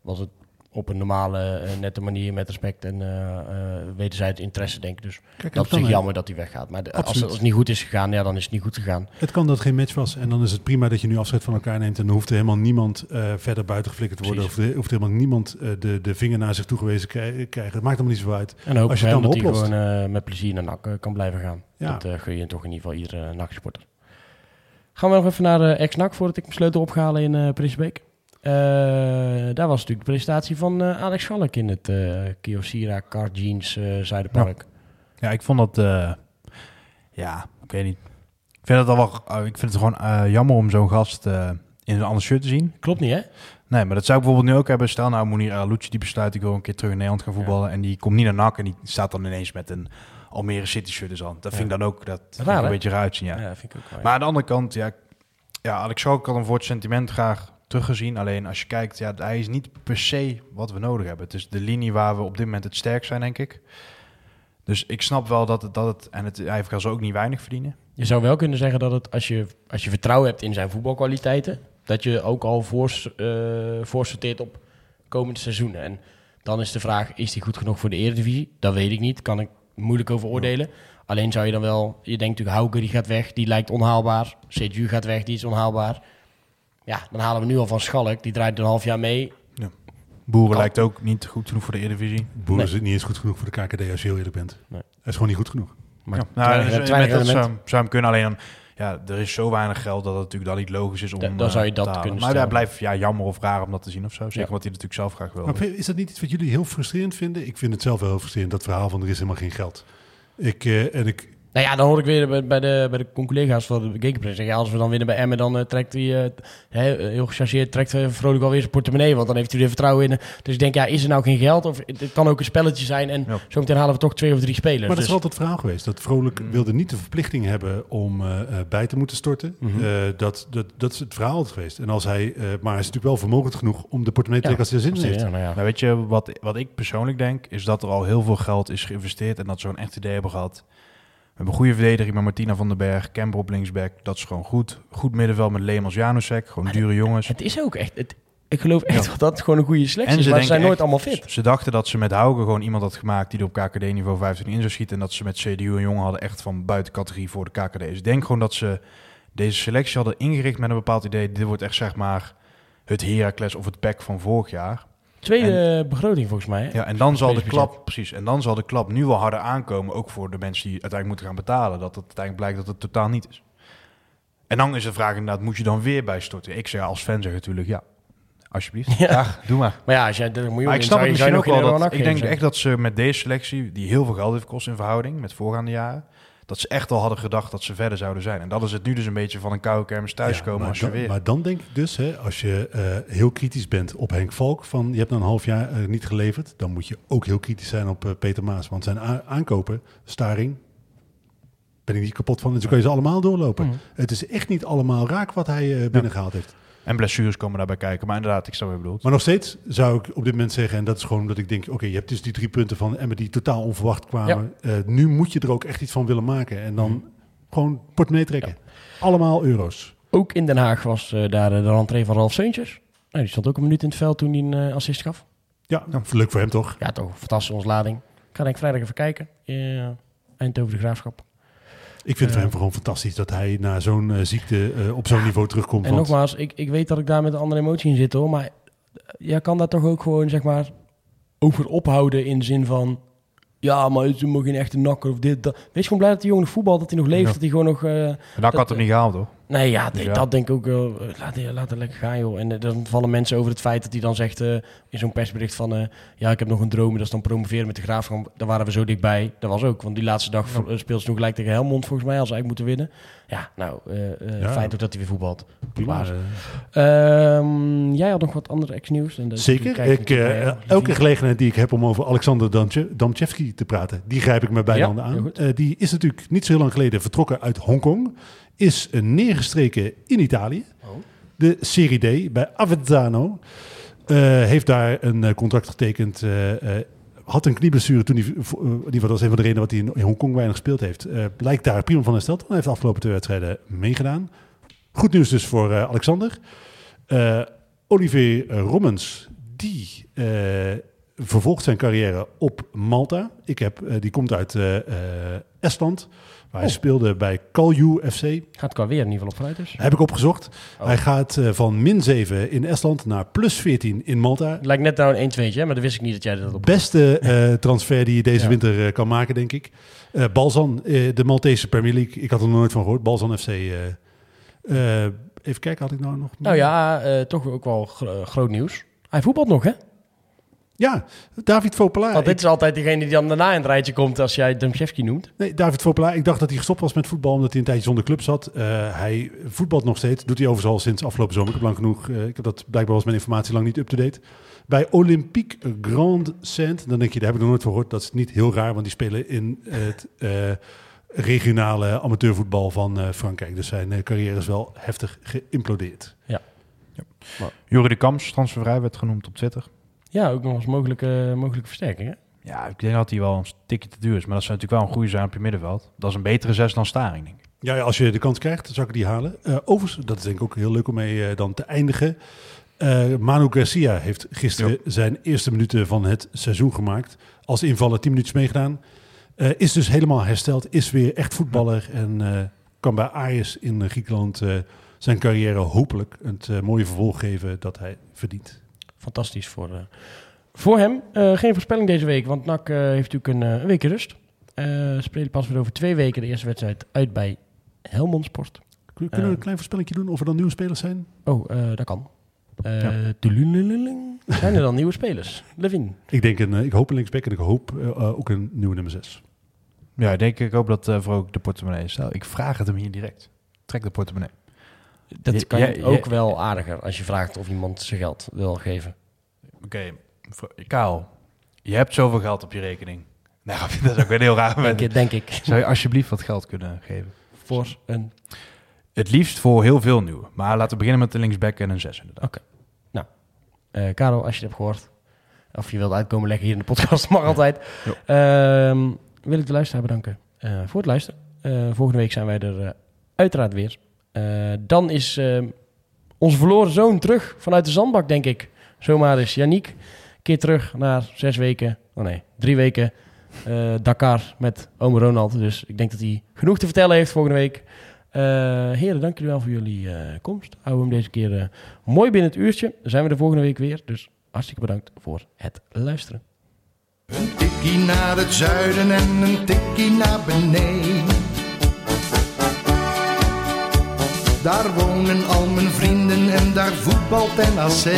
was het op een normale, eh, nette manier met respect en eh eh wederzijds interesse, denk ik. Dus Kijk, dat is hè. jammer dat hij weggaat. Maar de- als, het, als het niet goed is gegaan, ja, dan is het niet goed gegaan. Het kan dat geen match was. En dan is het prima dat je nu afscheid van elkaar neemt. En dan hoeft er helemaal niemand verder buiten geflikkerd te worden. Of er hoeft helemaal niemand de, de vinger naar zich toegewezen krij- krijgen. Het maakt helemaal niet zo uit. En hoop Als je dan dat hij oplost. gewoon eh, met plezier naar NAC kan blijven gaan. Ja. Dat gun je toch in ieder geval iedere uh, NAC-supporter. Gaan we nog even naar eh ex-NAC voordat ik mijn sleutel opgehaal in eh Prinsenbeek. Eh, daar was natuurlijk de presentatie van eh, Alex Schalk in het eh Kyocera Car Jeans eh Zuiderpark. Ja, ik vond dat... ja, ik weet niet. Ik vind het, al wel, ik vind het gewoon jammer om zo'n gast in een ander shirt te zien. Klopt niet, hè? Nee, maar dat zou ik bijvoorbeeld nu ook hebben. Stel nou, Mounir Alucci die besluit ik wil een keer terug in Nederland gaan voetballen. En die komt niet naar NAC en die staat dan ineens met een Almere City shirt dus aan. Dat vind ik dan ook, dat vind ik Raar, een beetje eruit zien, ja. Ja, vind ik ook wel. Maar aan de andere kant, ja, ja Alex Schalk had voor het sentiment graag teruggezien. Alleen als je kijkt, ja, hij is niet per se wat we nodig hebben. Het is de linie waar we op dit moment het sterk zijn, denk ik. Dus ik snap wel dat het, dat het en het, hij kan ze ook niet weinig verdienen. Je zou wel kunnen zeggen dat het, als je, als je vertrouwen hebt in zijn voetbalkwaliteiten, dat je ook al voor, eh voorsorteert op komende seizoenen. En dan is de vraag, is hij goed genoeg voor de Eredivisie? Dat weet ik niet, kan ik moeilijk over oordelen. Alleen zou je dan wel, je denkt natuurlijk, Hauke die gaat weg, die lijkt onhaalbaar. Seju gaat weg, die is onhaalbaar. Ja, dan halen we nu al van Schalk, die draait een half jaar mee. Boeren Kan. lijkt ook niet goed genoeg voor de Eredivisie. Boer Nee. is niet eens goed genoeg voor de KKD als je heel eerlijk bent. Nee. Hij is gewoon niet goed genoeg. Maar Ja, nou, dus, weinig met dat zou, zou hem kunnen. Alleen dan, ja, er is zo weinig geld dat het natuurlijk dan niet logisch is om. Da- dan eh, zou je dat te halen. kunnen Maar ja, stellen. blijft ja, jammer of raar om dat te zien of zo. Zeker Ja. wat hij natuurlijk zelf graag wil. Maar is dat niet iets wat jullie heel frustrerend vinden? Ik vind het zelf wel heel frustrerend, dat verhaal van er is helemaal geen geld. Ik, eh, en ik, Nou ja, dan hoor ik weer bij, bij de, bij de collega's van de Gekenpress zeggen... Ja, als we dan winnen bij Emmen, dan eh, trekt hij... eh, hè, heel gechargeerd, trekt hij vrolijk alweer zijn portemonnee... want dan heeft hij weer vertrouwen in. Dus ik denk, ja, is er nou geen geld? Of het kan ook een spelletje zijn... en Ja. zo meteen halen we toch twee of drie spelers. maar dat dus, is altijd het verhaal geweest. Dat Vrolijk wilde niet de verplichting hebben om eh, eh, bij te moeten storten. Mhm. Eh, dat, dat, dat is het verhaal geweest. En als hij, eh, maar hij is natuurlijk wel vermogend genoeg om de portemonnee te Ja. trekken als hij er zin in heeft. ja, nou ja. Nou, weet je, wat, wat ik persoonlijk denk, is dat er al heel veel geld is geïnvesteerd en dat ze zo'n echt idee hebben gehad. We hebben een goede verdediging met Martina van den Berg, Kemper op linksback. Dat is gewoon goed. Goed middenveld met Leemans Janusek, gewoon dure jongens. Het is ook echt... Het, ik geloof echt Ja. dat het gewoon een goede selectie En is. ze Maar ze zijn nooit allemaal fit. Ze dachten dat ze met Hauge gewoon iemand had gemaakt die er op KKD-niveau 15 in zou schieten. En dat ze met CDU en jongen hadden echt van buiten categorie voor de KKD. Dus ik denk gewoon dat ze deze selectie hadden ingericht met een bepaald idee. Dit wordt echt zeg maar het Heracles of het PEC van vorig jaar. Tweede begroting volgens mij. hè? Ja, en dan zal de klap, precies, en dan zal de klap nu wel harder aankomen, ook voor de mensen die uiteindelijk moeten gaan betalen, dat het uiteindelijk blijkt dat het totaal niet is. En dan is de vraag inderdaad, moet je dan weer bijstorten? Ik zeg als fan zeg natuurlijk ja, alsjeblieft. Ja. Ja, doe maar. Maar ja, als jij 30 miljoen Maar ik snap het misschien ook wel. Dat, ik denk echt dat ze met deze selectie, die heel veel geld heeft gekost in verhouding met voorgaande jaren, dat ze echt al hadden gedacht dat ze verder zouden zijn. En dat is het nu dus een beetje van een koude kermis thuiskomen maar, als je dan, weer... maar dan denk ik dus, hè, als je eh, heel kritisch bent op Henk Valk, van je hebt nou een half jaar eh, niet geleverd, dan moet je ook heel kritisch zijn op eh, Peter Maas. Want zijn aankopen, Staring, ben ik niet kapot van. En zo kan je ze allemaal doorlopen. Mhm. Het is echt niet allemaal raak wat hij eh, binnengehaald heeft. En blessures komen daarbij kijken. Maar inderdaad, ik snap wat je bedoelt. Maar nog steeds zou ik op dit moment zeggen, en dat is gewoon omdat ik denk, oké, je hebt dus die drie punten van Emmen die totaal onverwacht kwamen. Eh, nu moet je er ook echt iets van willen maken. En dan gewoon portemonnee trekken. Allemaal euro's. Ook in Den Haag was eh, daar eh, de rentree van Ralf Seuntjes. Nou, die stond ook een minuut in het veld toen hij een assist gaf. Ja, leuk voor hem toch? Ja, toch. Fantastische ontlading. Ik ga denk ik vrijdag even kijken. Ja, Eindhoven de Graafschap. Ik vind het voor hem gewoon fantastisch dat hij na zo'n eh, ziekte eh, op zo'n niveau terugkomt. En Want- nogmaals, ik, ik weet dat ik daar met een andere emotie in zit hoor. Maar je kan daar toch ook gewoon zeg maar over ophouden in de zin van... Ja, maar het is helemaal geen echte nakker of dit, dat. Wees gewoon blij dat die jongen voetbal, dat hij nog leeft, Ja. dat hij gewoon nog... eh, En dat had hem niet gehaald, hoor. Nee, ja, dat denk ik ook wel. Eh, Laat, laat het lekker gaan, joh. En eh, dan vallen mensen over het feit dat hij dan zegt eh, in zo'n persbericht van... ja, ik heb nog een droom, dat is dan promoveren met de Graafschap. Daar waren we zo dichtbij. Dat was ook, want die laatste dag ja. speelt ze toen gelijk tegen Helmond, volgens mij, als ze eigenlijk moeten winnen. Ja, nou, Ja. fijn ook dat hij weer voetbalt. Eh, Ehm, jij had nog wat andere ex-nieuws. Zeker. Ik, elke gelegenheid die ik heb om over Alexander Damchevski te praten, die grijp ik met beide handen aan. die is natuurlijk niet zo heel lang geleden vertrokken uit Hongkong. Is neergestreken in Italië. Oh. De Serie D bij Avezzano. Eh, heeft daar een eh, contract getekend. eh, had een knieblessure toen hij... in ieder geval, dat was een van de redenen wat hij in, Hongkong weinig gespeeld heeft. Blijkt daar prima van hersteld. Hij heeft de afgelopen twee wedstrijden meegedaan. Goed nieuws dus voor Alexander. Olivier Rommens, die vervolgt zijn carrière op Malta. Ik heb, die komt uit Estland, hij Oh. speelde bij Kalju FC. Gaat qua weer in ieder geval op vooruit dus. Heb ik opgezocht. Oh. Hij gaat eh, van min 7 in Estland naar plus 14 in Malta. Lijkt net nou een 1-2'tje, hè, maar dat wist ik niet dat jij dat op... Beste eh, transfer die je deze Ja. winter eh, kan maken, denk ik. Balzan, de Maltese Premier League. Ik had er nog nooit van gehoord. Balzan FC. even kijken, had ik nou nog... meer? Nou ja, toch ook wel gro- groot nieuws. Hij voetbalt nog, hè? Ja, David Vopela. Want Ik- dit is altijd degene die dan daarna in het rijtje komt als jij Demchevski noemt. Nee, David Vopela. Ik dacht dat hij gestopt was met voetbal omdat hij een tijdje zonder club zat. Eh, hij voetbalt nog steeds. Doet hij overigens al sinds afgelopen zomer. Ik heb lang genoeg. eh, ik heb dat blijkbaar was mijn informatie lang niet up-to-date. Bij Olympique Grand Saint. Dan denk je, daar heb ik nog nooit van gehoord. Dat is niet heel raar, want die spelen in het eh, regionale amateurvoetbal van eh, Frankrijk. Dus zijn carrière is wel heftig geïmplodeerd. Jurie de Kamps, transfervrij, werd genoemd op Twitter. Ja, ook nog als mogelijke, mogelijke versterking, hè? Ja, ik denk dat hij wel een tikje te duur is. Maar dat zou natuurlijk wel een goede zijn op je middenveld. Dat is een betere zes dan Staring, denk ik. Ja, ja, als je de kans krijgt, dan zou ik die halen. Eh overigens, dat is denk ik ook heel leuk om mee eh, dan te eindigen. Eh, Manu Garcia heeft gisteren zijn eerste minuten van het seizoen gemaakt. Als invaller 10 minuutjes meegedaan. Eh, is dus helemaal hersteld, is weer echt voetballer. En eh, kan bij Ajax in Griekenland eh, zijn carrière hopelijk het mooie vervolg geven dat hij verdient. Fantastisch voor, eh, voor hem. Eh, geen voorspelling deze week, want NAC eh, heeft natuurlijk een, een weekje rust. Eh spelen pas weer over twee weken de eerste wedstrijd uit bij Helmond Sport. Kun- Kunnen we een klein voorspellingje doen of er dan nieuwe spelers zijn? Oh, eh, dat kan. Eh Ja. tululululing. Zijn er dan nieuwe spelers? Levin. Ik denk een, ik hoop een linksback en ik hoop ook een nieuwe nummer 6. Ja, ik denk ik hoop dat eh voor ook de portemonnee is. Nou, ik vraag het hem hier direct. Trek de portemonnee. Dat kan je ook wel aardiger als je vraagt of iemand zijn geld wil geven. Oké, v- Kaal, je hebt zoveel geld op je rekening. Nou, dat is ook weer heel raar. Denk, ik- denk ik. Zou je alsjeblieft wat geld kunnen geven? Voor een... Het liefst voor heel veel nieuwe. Maar laten we beginnen met de linksback en een zes inderdaad. eh Karel, als je het hebt gehoord, of je wilt uitkomen leggen hier in de podcast, mag altijd. Ehm, wil ik de luisteraar bedanken eh, voor het luisteren. Eh, volgende week zijn wij er uiteraard weer. Eh, dan is ehm, onze verloren zoon terug vanuit de zandbak, denk ik. Zomaar is Yannick. Keer terug na zes weken, oh nee, drie weken eh, Dakar met oom Ronald. Dus ik denk dat hij genoeg te vertellen heeft volgende week. Eh, heren, dank jullie wel voor jullie komst. We hem deze keer mooi binnen het uurtje. Dan zijn we de volgende week weer. Dus hartstikke bedankt voor het luisteren. Een tikkie naar het zuiden en een tikkie naar beneden. Daar wonen al mijn vrienden en daar voetbalt NAC.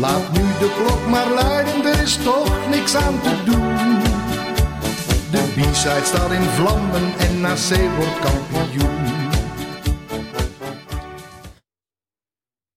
Laat nu de klok maar luiden, er is toch niks aan te doen. De B-side staat in vlammen en NAC wordt kampioen.